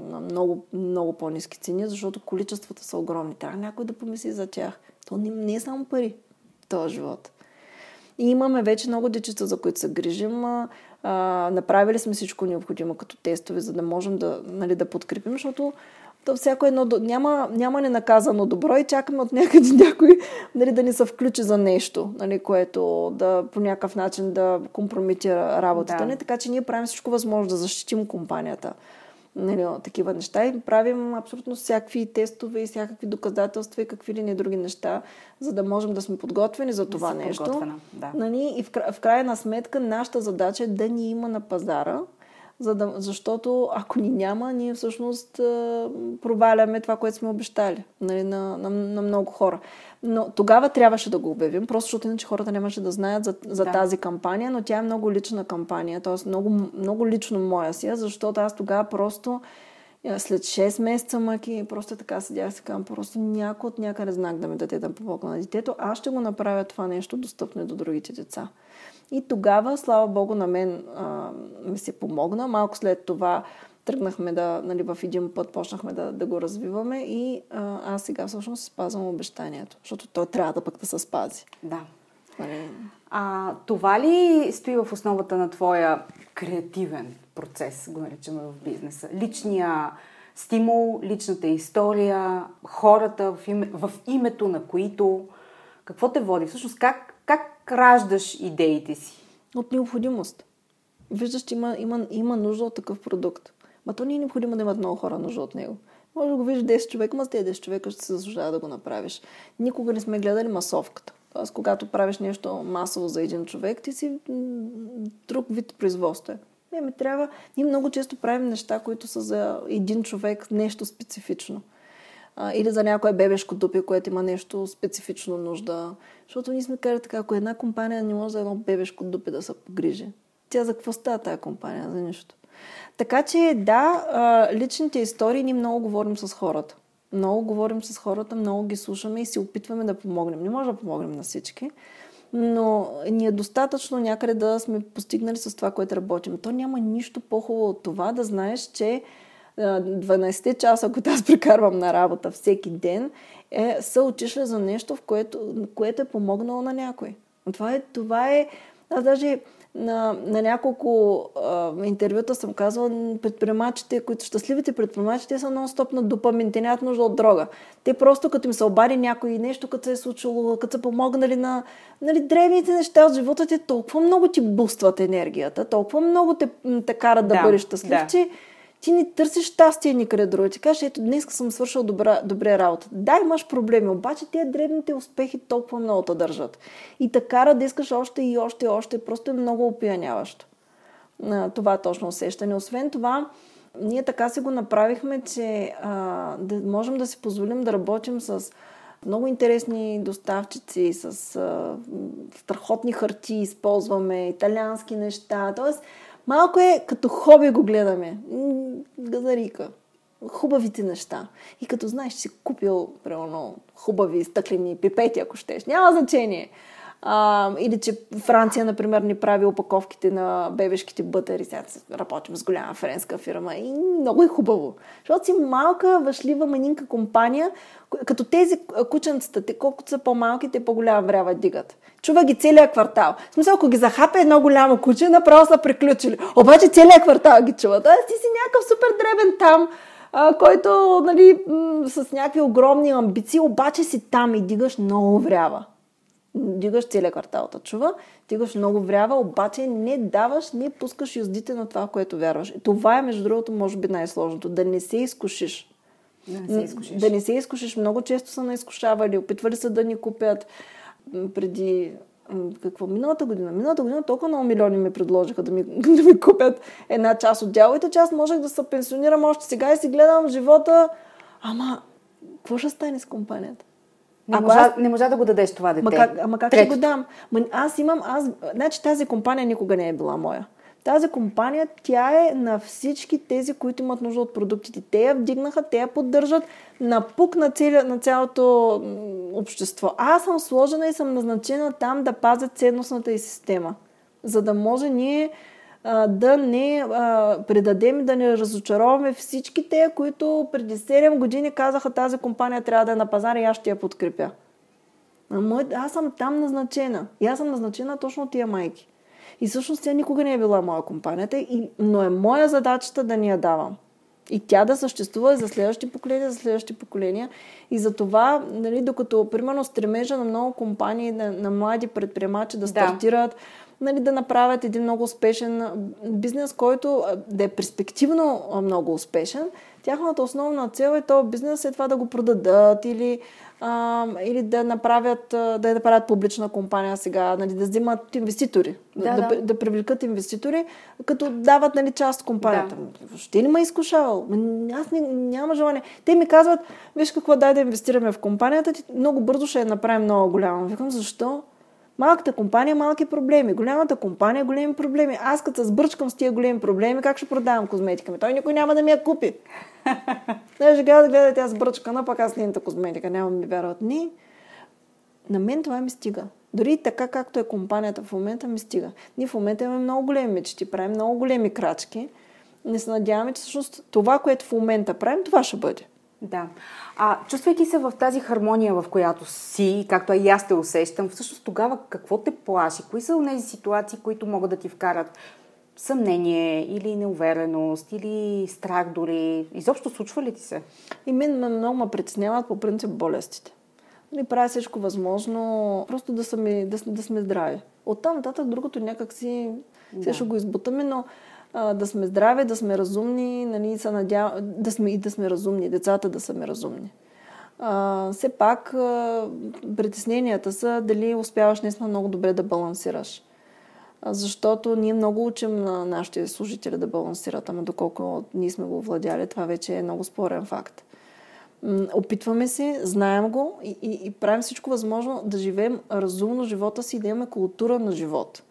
на много, много по-низки цени, защото количествата са огромни. Трябва някой да помисли за тях. То не, не е само пари в този живот. И имаме вече много дечица, за които се грижим. А, направили сме всичко необходимо като тестове, за да можем да, нали, да подкрепим, защото то всяко едно, няма, няма ненаказано добро и чакаме от някъде някой нали, да ни се включи за нещо, нали, което да по някакъв начин да компрометира работата да. ни. Така че ние правим всичко възможно да защитим компанията. Нали, такива неща и правим абсолютно всякакви тестове и всякакви доказателства и какви ли не други неща, за да можем да сме подготвени за това да нещо. Да. Нали, и в, в крайна сметка нашата задача е да ни има на пазара, за да, защото ако ни няма, ние всъщност проваляме това, което сме обещали нали, на, на, на много хора. Но тогава трябваше да го обявим, просто защото иначе хората нямаше да знаят за, за да. тази кампания, но тя е много лична кампания, т.е. Много, много лично моя си, защото аз тогава просто след 6 месеца мъки, просто така седях си казвам, просто някой от някъде знак да ми даде да помогна на детето, аз ще го направя това нещо достъпно до другите деца. И тогава, слава Богу, на мен а, ми се помогна. Малко след това тръгнахме да, нали, в един път почнахме да, да го развиваме и а, аз сега всъщност спазвам обещанието, защото той трябва да пък да се спази. Да. Нали... А това ли стои в основата на твоя креативен процес, го наричаме в бизнеса? Личния стимул, личната история, хората в, име, в името на които, какво те води? Всъщност как как раждаш идеите си? От необходимост. Виждаш, че има, има, има нужда от такъв продукт. Ма то не е необходимо да имат много хора нужда от него. Може да го видиш 10 човека, ма с тези 10 човека ще се заслужава да го направиш. Никога не сме гледали масовката. Тоест, когато правиш нещо масово за един човек, ти си друг вид производство. Е. Не, ми трябва... Ние много често правим неща, които са за един човек нещо специфично. А, или за някое бебешко дупе, което има нещо специфично нужда. Защото ние сме казали така, ако една компания не може за едно бебешко дупе да се погрижи, тя за какво става тази компания? За нищо. Така че да, личните истории ние много говорим с хората. Много говорим с хората, много ги слушаме и се опитваме да помогнем. Не може да помогнем на всички, но ни е достатъчно някъде да сме постигнали с това, което работим. То няма нищо по-хубаво от това да знаеш, че 12-те часа, които аз прекарвам на работа всеки ден, е, са отишли за нещо, в което, което е помогнало на някой. Това е, това е аз даже на, на няколко а, интервюта съм казвала, предприемачите, които щастливите предприемачи, те са нон-стоп на допамин, те нямат нужда от дрога. Те просто като им се обади някой нещо, като се е случило, като са помогнали на нали, древните неща от живота ти, толкова много ти бустват енергията, толкова много те, те карат да, да бъдеш щастлив, да. че ти не търсиш щастие никъде друго. Ти кажеш, ето днес съм свършил добра, добре работа. Да, имаш проблеми, обаче тези древните успехи толкова много те държат. И кара да искаш още и още и още. Просто е много опияняващо. Това точно усещане. Освен това, ние така си го направихме, че а, да можем да си позволим да работим с много интересни доставчици, с а, страхотни харти използваме, италиански неща. Тоест, Малко е като хоби го гледаме. Газарика. Хубавите неща. И като знаеш, че си купил примерно, хубави стъклени пипети, ако щеш. Няма значение. А, или че Франция, например, ни прави опаковките на бебешките бътери. Сега работим с голяма френска фирма и много е хубаво. Защото си малка, въшлива манинка компания, като тези кученцата, те колкото са по-малки, те по-голяма врява дигат. Чува ги целият квартал. В смисъл, ако ги захапе едно голямо куче, направо са приключили. Обаче целият квартал ги чува. Тоест ти си някакъв супер дребен там, а, който нали, с някакви огромни амбиции, обаче си там и дигаш много врява дигаш квартал да чува, дигаш много врява, обаче не даваш, не пускаш юздите на това, което вярваш. И това е, между другото, може би най-сложното. Да не се изкушиш. Да не се изкушиш. Да не се изкушиш. Много често са наизкушавали, опитвали се да ни купят преди какво, миналата година. Миналата година толкова много милиони ми предложиха да ми, да ми купят една част от дяловите част. Можех да се пенсионирам още сега и си гледам живота. Ама, какво ще стане с компанията? Не, можа, аз... не можа да го дадеш това дете. Ма как, ама как ще го дам? Ма, аз имам, аз, значи тази компания никога не е била моя. Тази компания, тя е на всички тези, които имат нужда от продуктите. Те я вдигнаха, те я поддържат на пук на, цели, на цялото общество. Аз съм сложена и съм назначена там да пазя ценностната и система. За да може ние а, да не а, предадем и да не разочароваме всички те, които преди 7 години казаха тази компания трябва да е на пазара и аз ще я подкрепя. Аз съм там назначена. И аз съм назначена точно от тия майки. И всъщност тя никога не е била моя компанията, и, но е моя задачата да ни я давам. И тя да съществува за следващи поколения, за следващи поколения. И за това, нали, докато, примерно, стремежа на много компании, на, на млади предприемачи да стартират, да нали, да направят един много успешен бизнес, който да е перспективно много успешен. Тяхната основна цел е този бизнес е това да го продадат или, а, или да направят, да направят публична компания сега, нали, да взимат инвеститори, да, да, да. да привлекат инвеститори, като дават нали, част от компанията. Да. Ще ли ме изкушавал? Аз не, няма желание. Те ми казват, виж какво, дай да инвестираме в компанията, ти много бързо ще я направим много голяма. Викам, защо? Малката компания малки проблеми, голямата компания големи проблеми. Аз като се сбърчкам с тия големи проблеми, как ще продавам козметика ми? Той никой няма да ми я купи. Даже гледа, гледа тя сбърчкана, пък аз нейната козметика, няма ми вярват. Не. На мен това ми стига. Дори така както е компанията в момента ми стига. Ние в момента имаме много големи мечти, правим много големи крачки. Не се надяваме, че всъщност това, което в момента правим, това ще бъде. Да. А чувствайки се в тази хармония, в която си, както и аз те усещам, всъщност тогава какво те плаши? Кои са тези ситуации, които могат да ти вкарат съмнение или неувереност, или страх дори? Изобщо случва ли ти се? И мен много ме притесняват по принцип болестите. Нали, правя всичко възможно, просто да, сме, да, да сме здрави. Оттам нататък другото някак си да. ще го избутаме, но да сме здрави, да сме разумни, нали, се надяв... да сме и да сме разумни, децата да са разумни. А, все пак а, притесненията са дали успяваш наистина много добре да балансираш. А, защото ние много учим на нашите служители да балансират, ама доколко ние сме го владяли, това вече е много спорен факт. М, Опитваме се, знаем го и, и, и правим всичко възможно да живеем разумно живота си и да имаме култура на живот.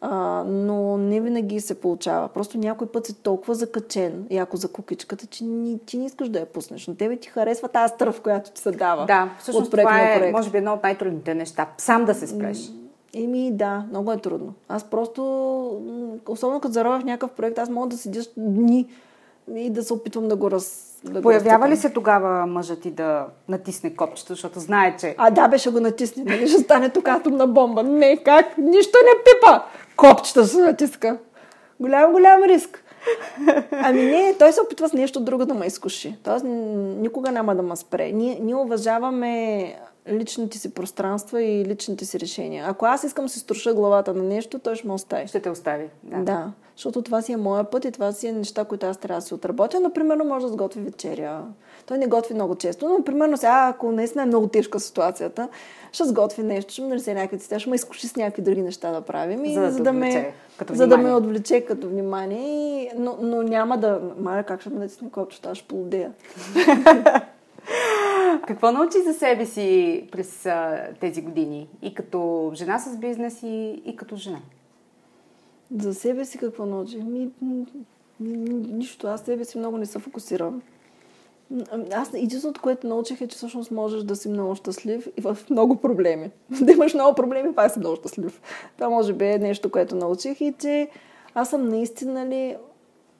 А, но не винаги се получава. Просто някой път си толкова закачен, яко за кукичката, че ни, ти не искаш да я пуснеш. Но тебе ти харесва тази стръв, която ти се дава. Да, всъщност от проект това е, проект. може би, едно от най-трудните неща. Сам да се спреш. Еми да, много е трудно. Аз просто, особено като заровя в някакъв проект, аз мога да седя дни и да се опитвам да го раз... Да Появява ли се тогава мъжът ти да натисне копчето, защото знае, че А, да, беше го натисне, нали ще стане тук атомна бомба. Не, как? Нищо не пипа. Копчета се натиска. Голям, голям риск. Ами не, той се опитва с нещо друго да ме изкуши. Тоест никога няма да ме спре. Ние, ние уважаваме личните си пространства и личните си решения. Ако аз искам да си струша главата на нещо, той ще ме остави. ще те остави. Да. да, защото това си е моя път и това си е неща, които аз трябва да си отработя. Например, може да сготви вечеря. Той не готви много често, но примерно сега, ако наистина е много тежка ситуацията, ще сготви нещо, ще ме донесе някакви цветя, ще ме изкуши с някакви други неща да правим. И За да те да, отвлече ме, като за да ме отвлече като внимание. И, но, но няма да... Маля, как ще ме натисне копчето, аз ще полудея. Какво научи за себе си през а, тези години? И като жена с бизнес, и, и като жена? За себе си какво научих? Ми, нищо. Аз себе си много не се фокусирам. Аз единственото, което научих е, че всъщност можеш да си много щастлив и в много проблеми. Да имаш много проблеми, пак си много щастлив. Това може би е нещо, което научих и че аз съм наистина ли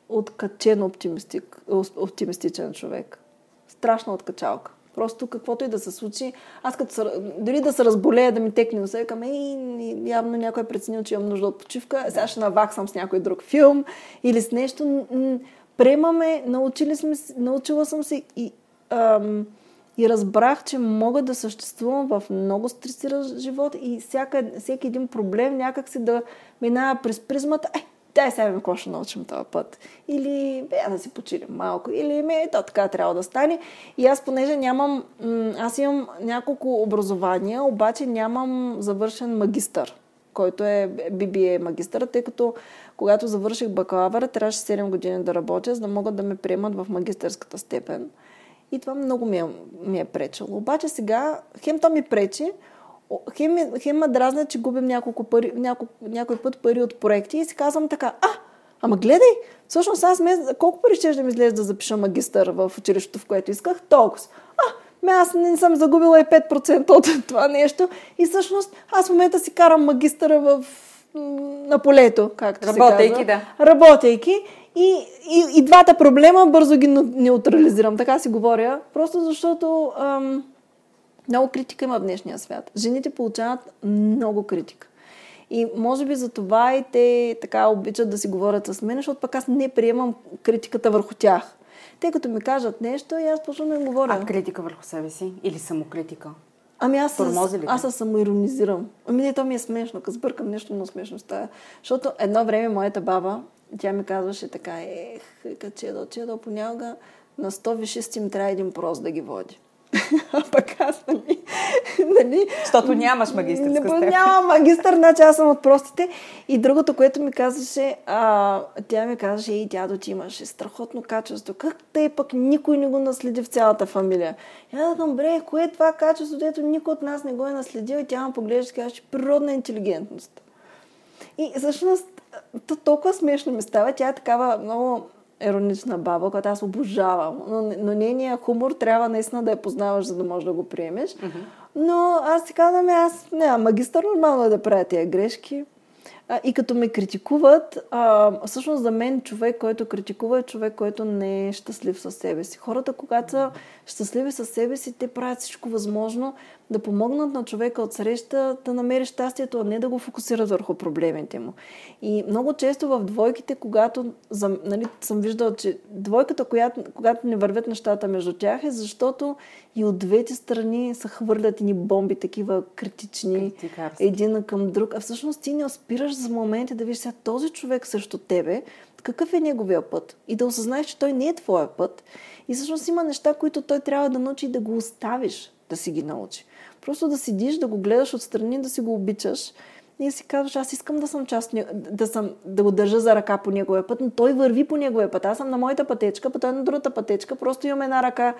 откачен оптимистик, оптимистичен човек. Страшна откачалка. Просто каквото и да се случи, аз като се, дори да се разболея, да ми текне носа, викам, ей, явно някой е преценил, че имам нужда от почивка, сега ще наваксам с някой друг филм или с нещо. Приемаме, научили сме, научила съм се и, ам, и разбрах, че мога да съществувам в много стресиращ живот и всяка, всеки един проблем някак си да минава през призмата, е, дай сега какво ще научим този път. Или бе, да си почилим малко. Или ме, то така трябва да стане. И аз, понеже нямам, аз имам няколко образования, обаче нямам завършен магистър, който е BBA магистър, тъй като когато завърших бакалавъра, трябваше 7 години да работя, за да могат да ме приемат в магистърската степен. И това много ми е, ми е пречило. Обаче сега, хем то ми пречи, хем, хем ме дразня, че губим няколко пари, няколко, някой път пари от проекти и си казвам така, а, ама гледай, всъщност аз ме, колко пари ще да ми излезе да запиша магистър в училището, в което исках? Толкова. А, ме аз не съм загубила и 5% от това нещо и всъщност аз в момента си карам магистъра в на полето, както Работейки, се казва. да. Работейки. И, и, и двата проблема бързо ги неутрализирам. Така си говоря. Просто защото ам, много критика има в днешния свят. Жените получават много критика. И може би за това и те така обичат да си говорят с мен, защото пък аз не приемам критиката върху тях. Те като ми кажат нещо и аз почвам да им говоря. А критика върху себе си? Или самокритика? Ами аз, Тормози ли аз се самоиронизирам. Ами не, то ми е смешно, като сбъркам нещо много смешно става. Защото едно време моята баба, тя ми казваше така, ех, като чедо, чедо, понякога на 100 вишисти им трябва един прост да ги води. А пък аз, нали, нали Защото нямаш магистърска степен. Нямам магистър, значи аз съм от простите. И другото, което ми казваше, а, тя ми казваше, ей, дядо, ти имаше страхотно качество. Как те пък никой не го наследи в цялата фамилия? И аз казвам, бре, кое е това качество, дето никой от нас не го е наследил? И тя ме поглежда и че природна интелигентност. И всъщност то толкова смешно ми става. Тя е такава много иронична баба, която аз обожавам. Но, но нейният хумор трябва наистина да я познаваш, за да можеш да го приемеш. Mm-hmm. Но аз си казвам, аз не, магистър нормално е да правя тези грешки. А, и като ме критикуват, а, всъщност за мен човек, който критикува е човек, който не е щастлив със себе си. Хората, когато са щастливи със себе си, те правят всичко възможно да помогнат на човека от среща да намери щастието, а не да го фокусират върху проблемите му. И много често в двойките, когато за, нали, съм виждала, че двойката, която, когато не вървят нещата между тях е защото и от двете страни се хвърлят ни бомби, такива критични, един към друг. А всъщност ти не спираш за моменти да видиш сега този човек срещу тебе, какъв е неговия път. И да осъзнаеш, че той не е твоя път. И всъщност има неща, които той трябва да научи и да го оставиш да си ги научи. Просто да седиш, да го гледаш отстрани, да си го обичаш и си казваш, аз искам да съм част, да, съм, да го държа за ръка по неговия път, но той върви по неговия път. Аз съм на моята пътечка, пък той е на другата пътечка, просто имам една ръка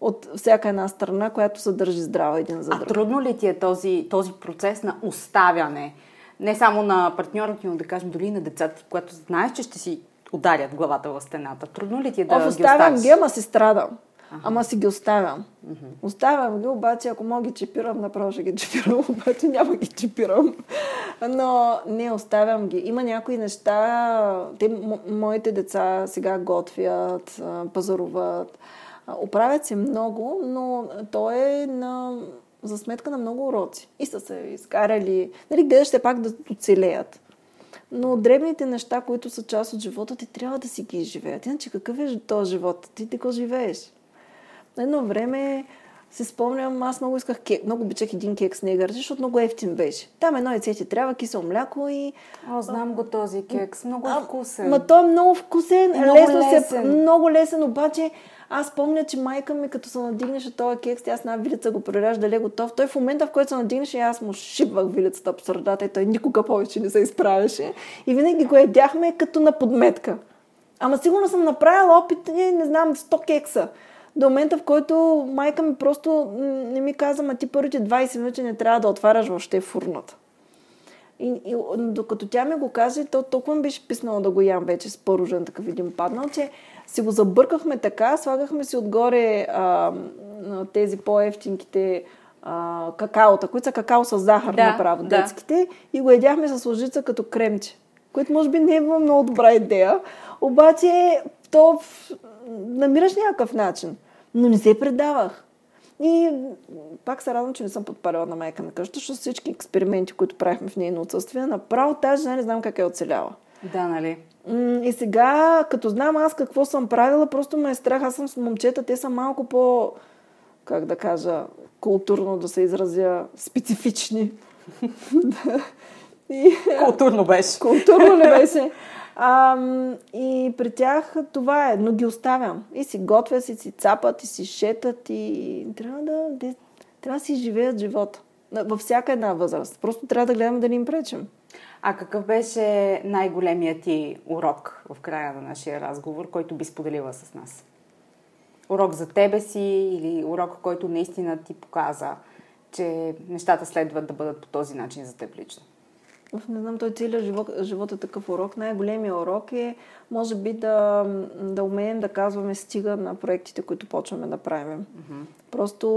от всяка една страна, която се държи здрава един за друг. А трудно ли ти е този, този процес на оставяне? Не само на партньора ти, но да кажем дори и на децата, когато знаеш, че ще си ударят главата в стената. Трудно ли ти е да О, ги оставям ги, ама си страдам. Ага. Ама си ги оставям. Uh-huh. Оставям ги, обаче ако мога ги чипирам, направо ще ги чипирам, обаче няма ги чипирам. Но не, оставям ги. Има някои неща, те, мо, моите деца сега готвят, пазаруват, оправят се много, но то е на, за сметка на много уроци. И са се изкарали, нали, гледаш се пак да оцелеят. Но дребните неща, които са част от живота, ти трябва да си ги изживеят. Иначе какъв е този живот? Ти ти го живееш. Едно време се спомням, аз много исках кек, много обичах един кек с негър, защото много ефтин беше. Там едно яйце ти трябва, кисело мляко и... О, знам го този кекс, много а, вкусен. Ма той е много вкусен, много лесно лесен. се... Много лесен, обаче аз помня, че майка ми, като се надигнеше този кекс, с една вилица го прережда дали е готов. Той в момента, в който се надигнеше, аз му шибвах вилицата по средата и той никога повече не се изправяше. И винаги го едяхме като на подметка. Ама сигурно съм направила опит, не, не знам, 100 кекса. До момента, в който майка ми просто не ми каза, ма ти първите 20 минути не трябва да отваряш въобще фурната. И, и докато тя ми го каже, то толкова ми беше писнало да го ям вече с първожен такъв един паднал, че си го забъркахме така, слагахме си отгоре а, тези по-ефтинките а, какаота, които са какао с захар Да, направо, да. детските, и го едяхме с лъжица като кремче, което може би не е много добра идея, обаче то в- намираш някакъв начин. Но не се предавах. И пак се радвам, че не съм подпалила на майка на къща, защото всички експерименти, които правихме в нейно отсъствие, направо тази жена не знам как е оцеляла. Да, нали? И сега, като знам аз какво съм правила, просто ме е страх. Аз съм с момчета, те са малко по, как да кажа, културно да се изразя, специфични. И Културно беше. културно ли беше? А, и при тях това е, но ги оставям. И си готвят, и си цапат, и си шетат, и трябва да, трябва да си живеят живота. Във всяка една възраст. Просто трябва да гледаме да не им пречим. А какъв беше най-големият ти урок в края на нашия разговор, който би споделила с нас? Урок за тебе си или урок, който наистина ти показа, че нещата следват да бъдат по този начин за теб лично? Не знам, той целият живот, живот е такъв урок. Най-големият урок е, може би, да, да умеем да казваме стига на проектите, които почваме да правим. Mm-hmm. Просто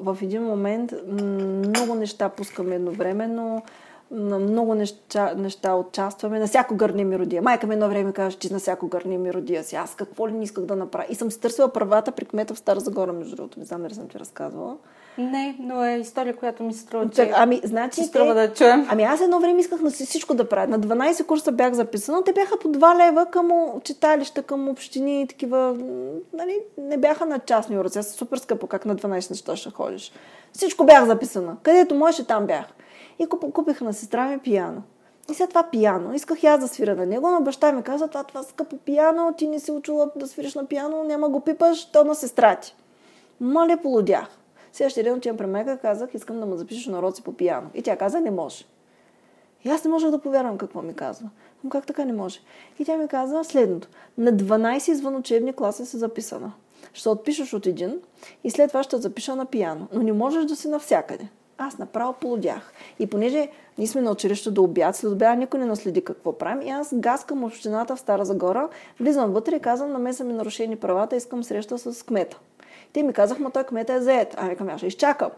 в един момент много неща пускаме едновременно, на много неща, неща участваме. На всяко гърне ми родия. Майка ми едно време каже, че на всяко гърне ми родия си. Аз какво ли не исках да направя? И съм си търсила правата при кмета в Стара Загора, между другото. Не знам дали съм ти разказвала. Не, но е история, която ми се струва, че ами, значи, си струва да чуем. Ами аз едно време исках на всичко да правя. На 12 курса бях записана. Те бяха по 2 лева към читалища, към общини и такива. Нали, не бяха на частни уроци. Аз супер скъпо, как на 12 неща ще ходиш. Всичко бях записана. Където можеше, там бях. И куп, купих на сестра ми пияно. И след това пияно. Исках и аз да свира на него, но баща ми каза, това, това скъпо пияно, ти не си учила да свириш на пияно, няма го пипаш, то на сестра ти. Моля, полудях. Следващия ден отивам при майка, казах, искам да ме запишеш на по пияно. И тя каза, не може. И аз не можех да повярвам какво ми казва. Но как така не може? И тя ми каза следното. На 12 извън учебни класи си записана. Ще се отпишеш от един и след това ще запиша на пияно. Но не можеш да си навсякъде. Аз направо полудях. И понеже ние сме на училище до обяд, след обяд никой не наследи какво правим, и аз гаскам общината в Стара Загора, влизам вътре и казвам, на мен са ми нарушени правата, искам среща с кмета. Те ми казаха, ма той кмета е заед. А викам, аз ще изчакам.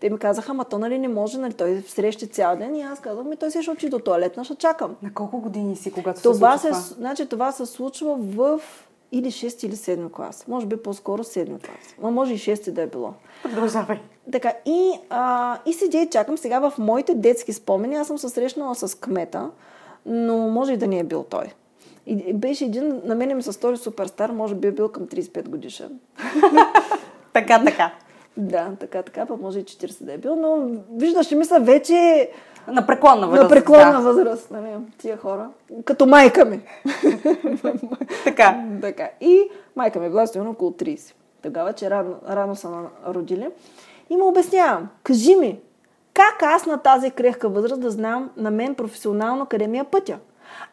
Те ми казаха, ма то нали не може, нали той срещи цял ден и аз казвам, ми той се ще отиде до туалетна, ще чакам. На колко години си, когато Това се се, случва това? значи, това се случва в или 6 или 7 клас. Може би по-скоро 7 клас. Ма може и 6 да е било. Продължавай. Така, и, а, и седя и чакам. Сега в моите детски спомени аз съм се срещнала с кмета, но може и да не е бил той. И беше един, на мен ми се стори суперстар, може би е бил към 35 годишен. Така, така. Да, така, така, пък може и 40 да е бил, но виждаш, че мисля вече На преклонна възраст. на преклонна да. възраст, нали, тия хора. Като майка ми. Така. така. И майка ми е била сигурно около 30. Тогава, че рано, рано са родили. И му обяснявам, кажи ми, как аз на тази крехка възраст да знам на мен професионално къде ми е пътя?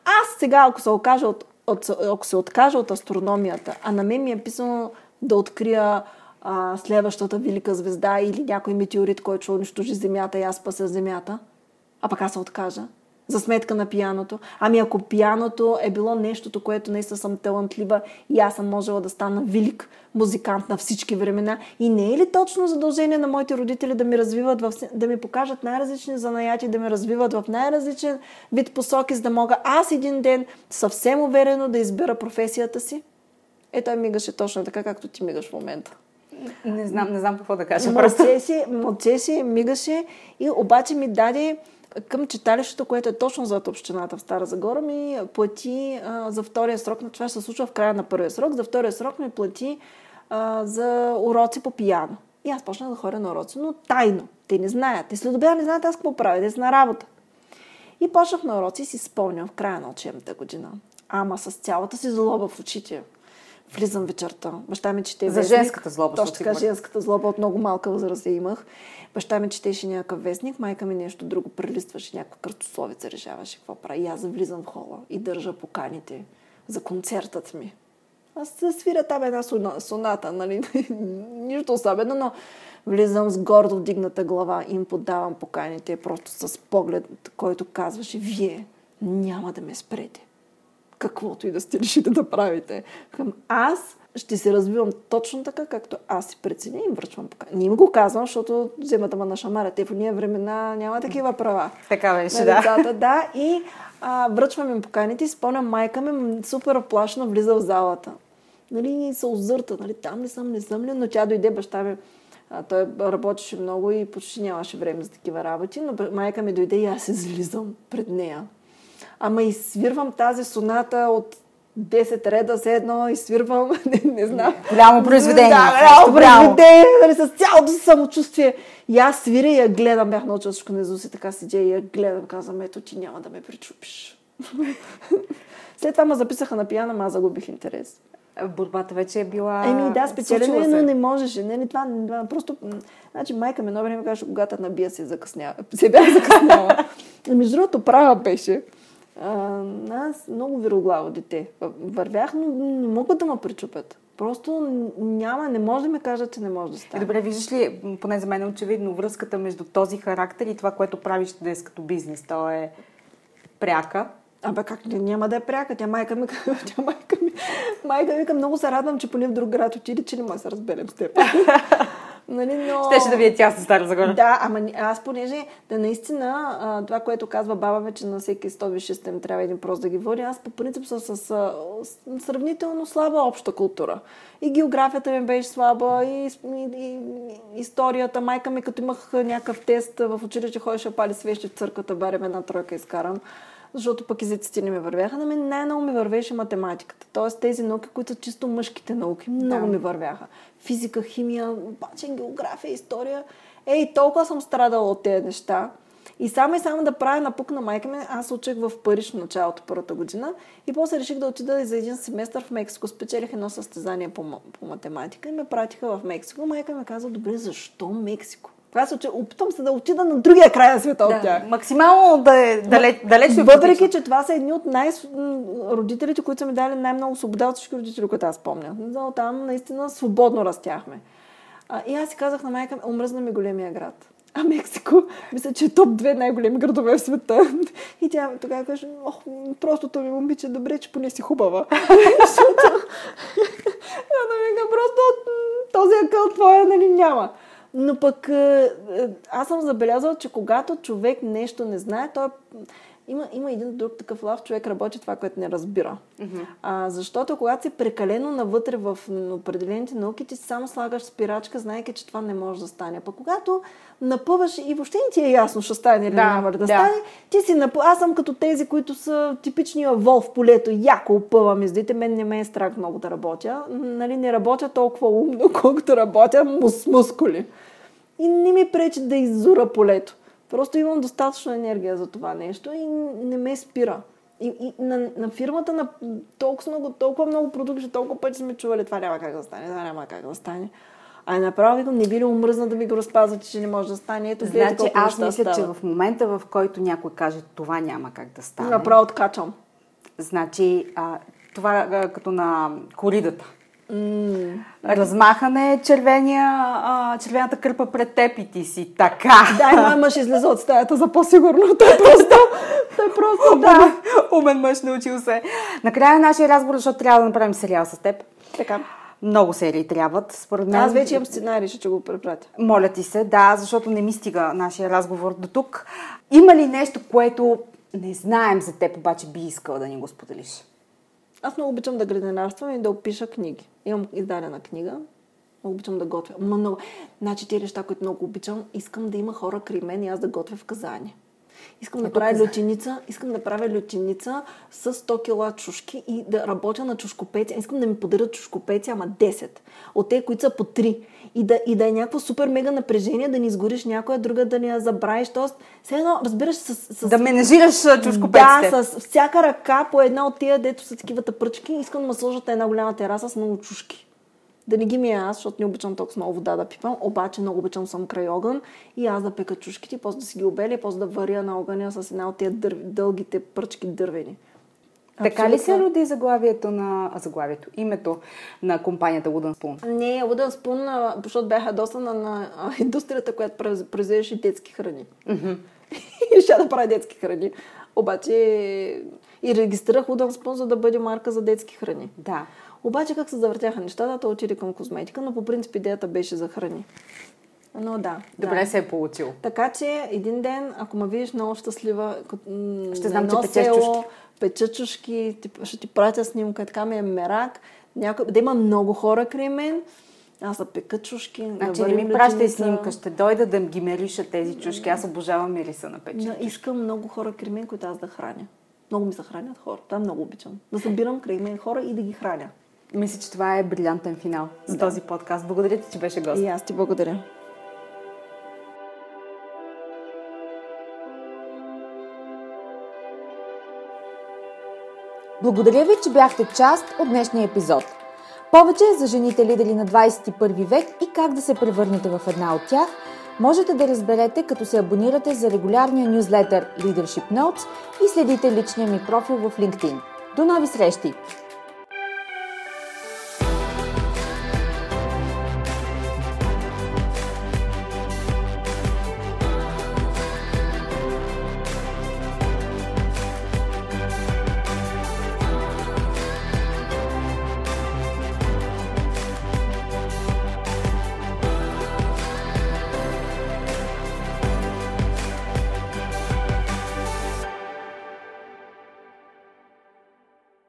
Аз сега, ако се, окажа от, от, ако се откажа от астрономията, а на мен ми е писано да открия а, следващата велика звезда или някой метеорит, който ще унищожи Земята и аз спася Земята, а пък аз се откажа за сметка на пияното. Ами ако пияното е било нещото, което наистина съм талантлива и аз съм можела да стана велик музикант на всички времена. И не е ли точно задължение на моите родители да ми развиват, в, да ми покажат най-различни занаяти, да ме развиват в най-различен вид посоки, за да мога аз един ден съвсем уверено да избера професията си? Е, мигаше точно така, както ти мигаш в момента. Не знам, не знам какво да кажа. Мълчеше, си, мълче си, мигаше и обаче ми даде към читалището, което е точно зад общината в Стара Загора, ми плати а, за втория срок, това ще се случва в края на първия срок, за втория срок ми плати а, за уроци по пияно. И аз почнах да ходя на уроци, но тайно. Те не знаят. Те след обяда не знаят аз какво правя. Те са на работа. И почнах на уроци и си спомням в края на учебната година. Ама с цялата си злоба в очите. Влизам вечерта. Баща ми чете За вестник. женската злоба. Точно така, женската злоба от много малка възраст я имах. Баща ми четеше някакъв вестник, майка ми нещо друго прелистваше, някаква картословица решаваше какво прави. И аз влизам в хола и държа поканите за концертът ми. Аз се свиря там една соната, нали? Нищо особено, но влизам с гордо вдигната глава и им подавам поканите просто с поглед, който казваше, вие няма да ме спрете. Каквото и да сте решите да правите. Към аз ще се развивам точно така, както аз си преценя и връчвам покани. Не им го казвам, защото вземат ма на шамара. Те в уния времена няма такива права. Така беше, да. Децата, да. И а, връчвам им поканите и спомням майка ми супер оплашно влиза в залата. Нали, се озърта, нали, там ли съм, не съм ли, но тя дойде, баща ми а, той работеше много и почти нямаше време за такива работи, но майка ми дойде и аз се излизам пред нея. Ама и свирвам тази соната от 10 реда се едно и свирвам, не, не знам. Голямо произведение. Да, голямо произведение, нали, с цялото самочувствие. И аз свиря и я гледам, бях научила всичко на и така седя и я гледам, казвам, ето ти няма да ме причупиш. След това ме записаха на пияна, аз загубих интерес. Борбата вече е била... Еми да, спечелена, но не можеше. Не, не, това, това, просто... Значи майка ми едно време каже, когато набия се закъснява. Се бях закъснява. Между другото, права беше. А, аз много вироглаво дете. Вървях, но не могат да ме причупят. Просто няма, не може да ми кажат, че не може да стане. Добре, виждаш ли, поне за мен е очевидно, връзката между този характер и това, което правиш днес като бизнес? То е пряка. Абе, как ли, няма да е пряка. Тя майка ми, тя майка ми, майка ми, много се радвам, че поне в друг град отиде, че не може да се разберем с теб. Нали, но... Щеше да ви е тясно Стара Загора. Да, ама аз понеже да наистина а, това, което казва баба вече на всеки 100 висши систем трябва един прост да ги води, аз по принцип съм с, с, с сравнително слаба обща култура. И географията ми беше слаба, и, и, и историята. Майка ми, като имах някакъв тест в училище, ходеше пали свещи в църквата, барем една тройка изкарам защото пък езиците не ми вървяха. На мен най-много ми вървеше математиката. Тоест тези науки, които са чисто мъжките науки, много да. ми вървяха. Физика, химия, обаче география, история. Ей, толкова съм страдала от тези неща. И само и само да правя напук на майка ми, аз учих в Париж в началото първата година и после реших да отида за един семестър в Мексико. Спечелих едно състезание по, по математика и ме пратиха в Мексико. Майка ми каза, добре, защо Мексико? Това се, че опитвам се да отида на другия край на света да, от тях. Максимално да е далеч, далеч Въпреки, че това са едни от най-родителите, които са ми дали най-много свобода от всички родители, които аз помня. Но там наистина свободно растяхме. А, и аз си казах на майка, омръзна ми големия град. А Мексико, мисля, че е топ две най-големи градове в света. И тя тогава каже, ох, простото ми момиче, добре, че поне си хубава. Защото, просто този акъл твоя, нали, няма. Но пък е, е, аз съм забелязала, че когато човек нещо не знае, той има, има един друг такъв лав, човек работи това, което не разбира. Mm-hmm. А, защото когато си прекалено навътре в определените науки, ти само слагаш спирачка, знайки, че това не може да стане. Пък когато напъваш и въобще не ти е ясно, ще стане или да, няма да, да стане, ти си напъв... Аз съм като тези, които са типичния вол в полето, яко опъвам издите, мен не ме е страх много да работя. Нали, не работя толкова умно, колкото работя мус- мускули. И не ми пречи да иззура полето. Просто имам достатъчно енергия за това нещо и не ме спира. И, и на, на фирмата на толкова много, толкова много продукти, толкова пъти сме чували, това няма как да стане, това няма как да стане. А направо викам, не би ли омръзна да ми го разпазвате, че не може да стане? Ето, значи, аз мисля, става. че в момента, в който някой каже, това няма как да стане. Направо откачам. Значи, а, това а, като на коридата. М, Размахане червения, а, червената кърпа пред теб и ти си така. Дай, мой мъж излезе от стаята за по-сигурно. Той просто, той просто, да. Умен мъж научил се. Накрая на нашия разговор, защото трябва да направим сериал с теб. Така. Много серии трябват, според мен. Аз вече имам сценарий, ще го препратя. Моля ти се, да, защото не ми стига нашия разговор до тук. Има ли нещо, което не знаем за теб, обаче би искала да ни го споделиш? Аз много обичам да градинарствам и да опиша книги. Имам издадена книга. Много обичам да готвя. Ма много. Значи, тези неща, които много обичам, искам да има хора край мен и аз да готвя в казани. Искам да правя лютеница, искам да правя лютеница с 100 кила чушки и да работя на чушкопеци. Искам да ми подарят чушкопеци, ама 10. От те, които са по 3. И да, и да е някакво супер мега напрежение, да ни изгориш някоя друга, да ни я забравиш. Тоест, все едно, разбираш, с, с Да менажираш а, чушкопеците. да, с всяка ръка по една от тия, дето са такивата пръчки, искам да ме сложат на една голяма тераса с много чушки. Да не ги ми аз, защото не обичам толкова много вода да пипам, обаче много обичам съм край огън и аз да пека чушките, после да си ги обеля, после да варя на огъня с една от тия дър... дългите пръчки дървени. Така ли се роди заглавието на... а, заглавието, името на компанията Wooden Spoon? Не, Wooden Spoon, защото бяха доста на, индустрията, която произ- произвеждаше детски храни. и ще да правя детски храни. Обаче и регистрирах Wooden Spoon, за да бъде марка за детски храни. Да. Обаче как се завъртяха нещата, то отиде към козметика, но по принцип идеята беше за храни. Но да. Добре да. се е получил. Така че един ден, ако ме видиш много щастлива, Ще на знам, че печеш село, чушки. печа чушки, ще ти пратя снимка, така ми е мерак, някой, да има много хора край мен, аз да пека чушки, да Значи не ми пращай снимка, ще дойда да ги мириша тези чушки. Аз обожавам мириса на пече. Но искам много хора край мен, които аз да храня. Много ми се хранят хора. Това много обичам. Да събирам край мен хора и да ги храня. Мисля, че това е брилянтен финал за този подкаст. Благодаря ти, че беше гост. И аз ти благодаря. Благодаря ви, че бяхте част от днешния епизод. Повече за жените лидери на 21 век и как да се превърнете в една от тях, можете да разберете като се абонирате за регулярния нюзлетър Leadership Notes и следите личния ми профил в LinkedIn. До нови срещи!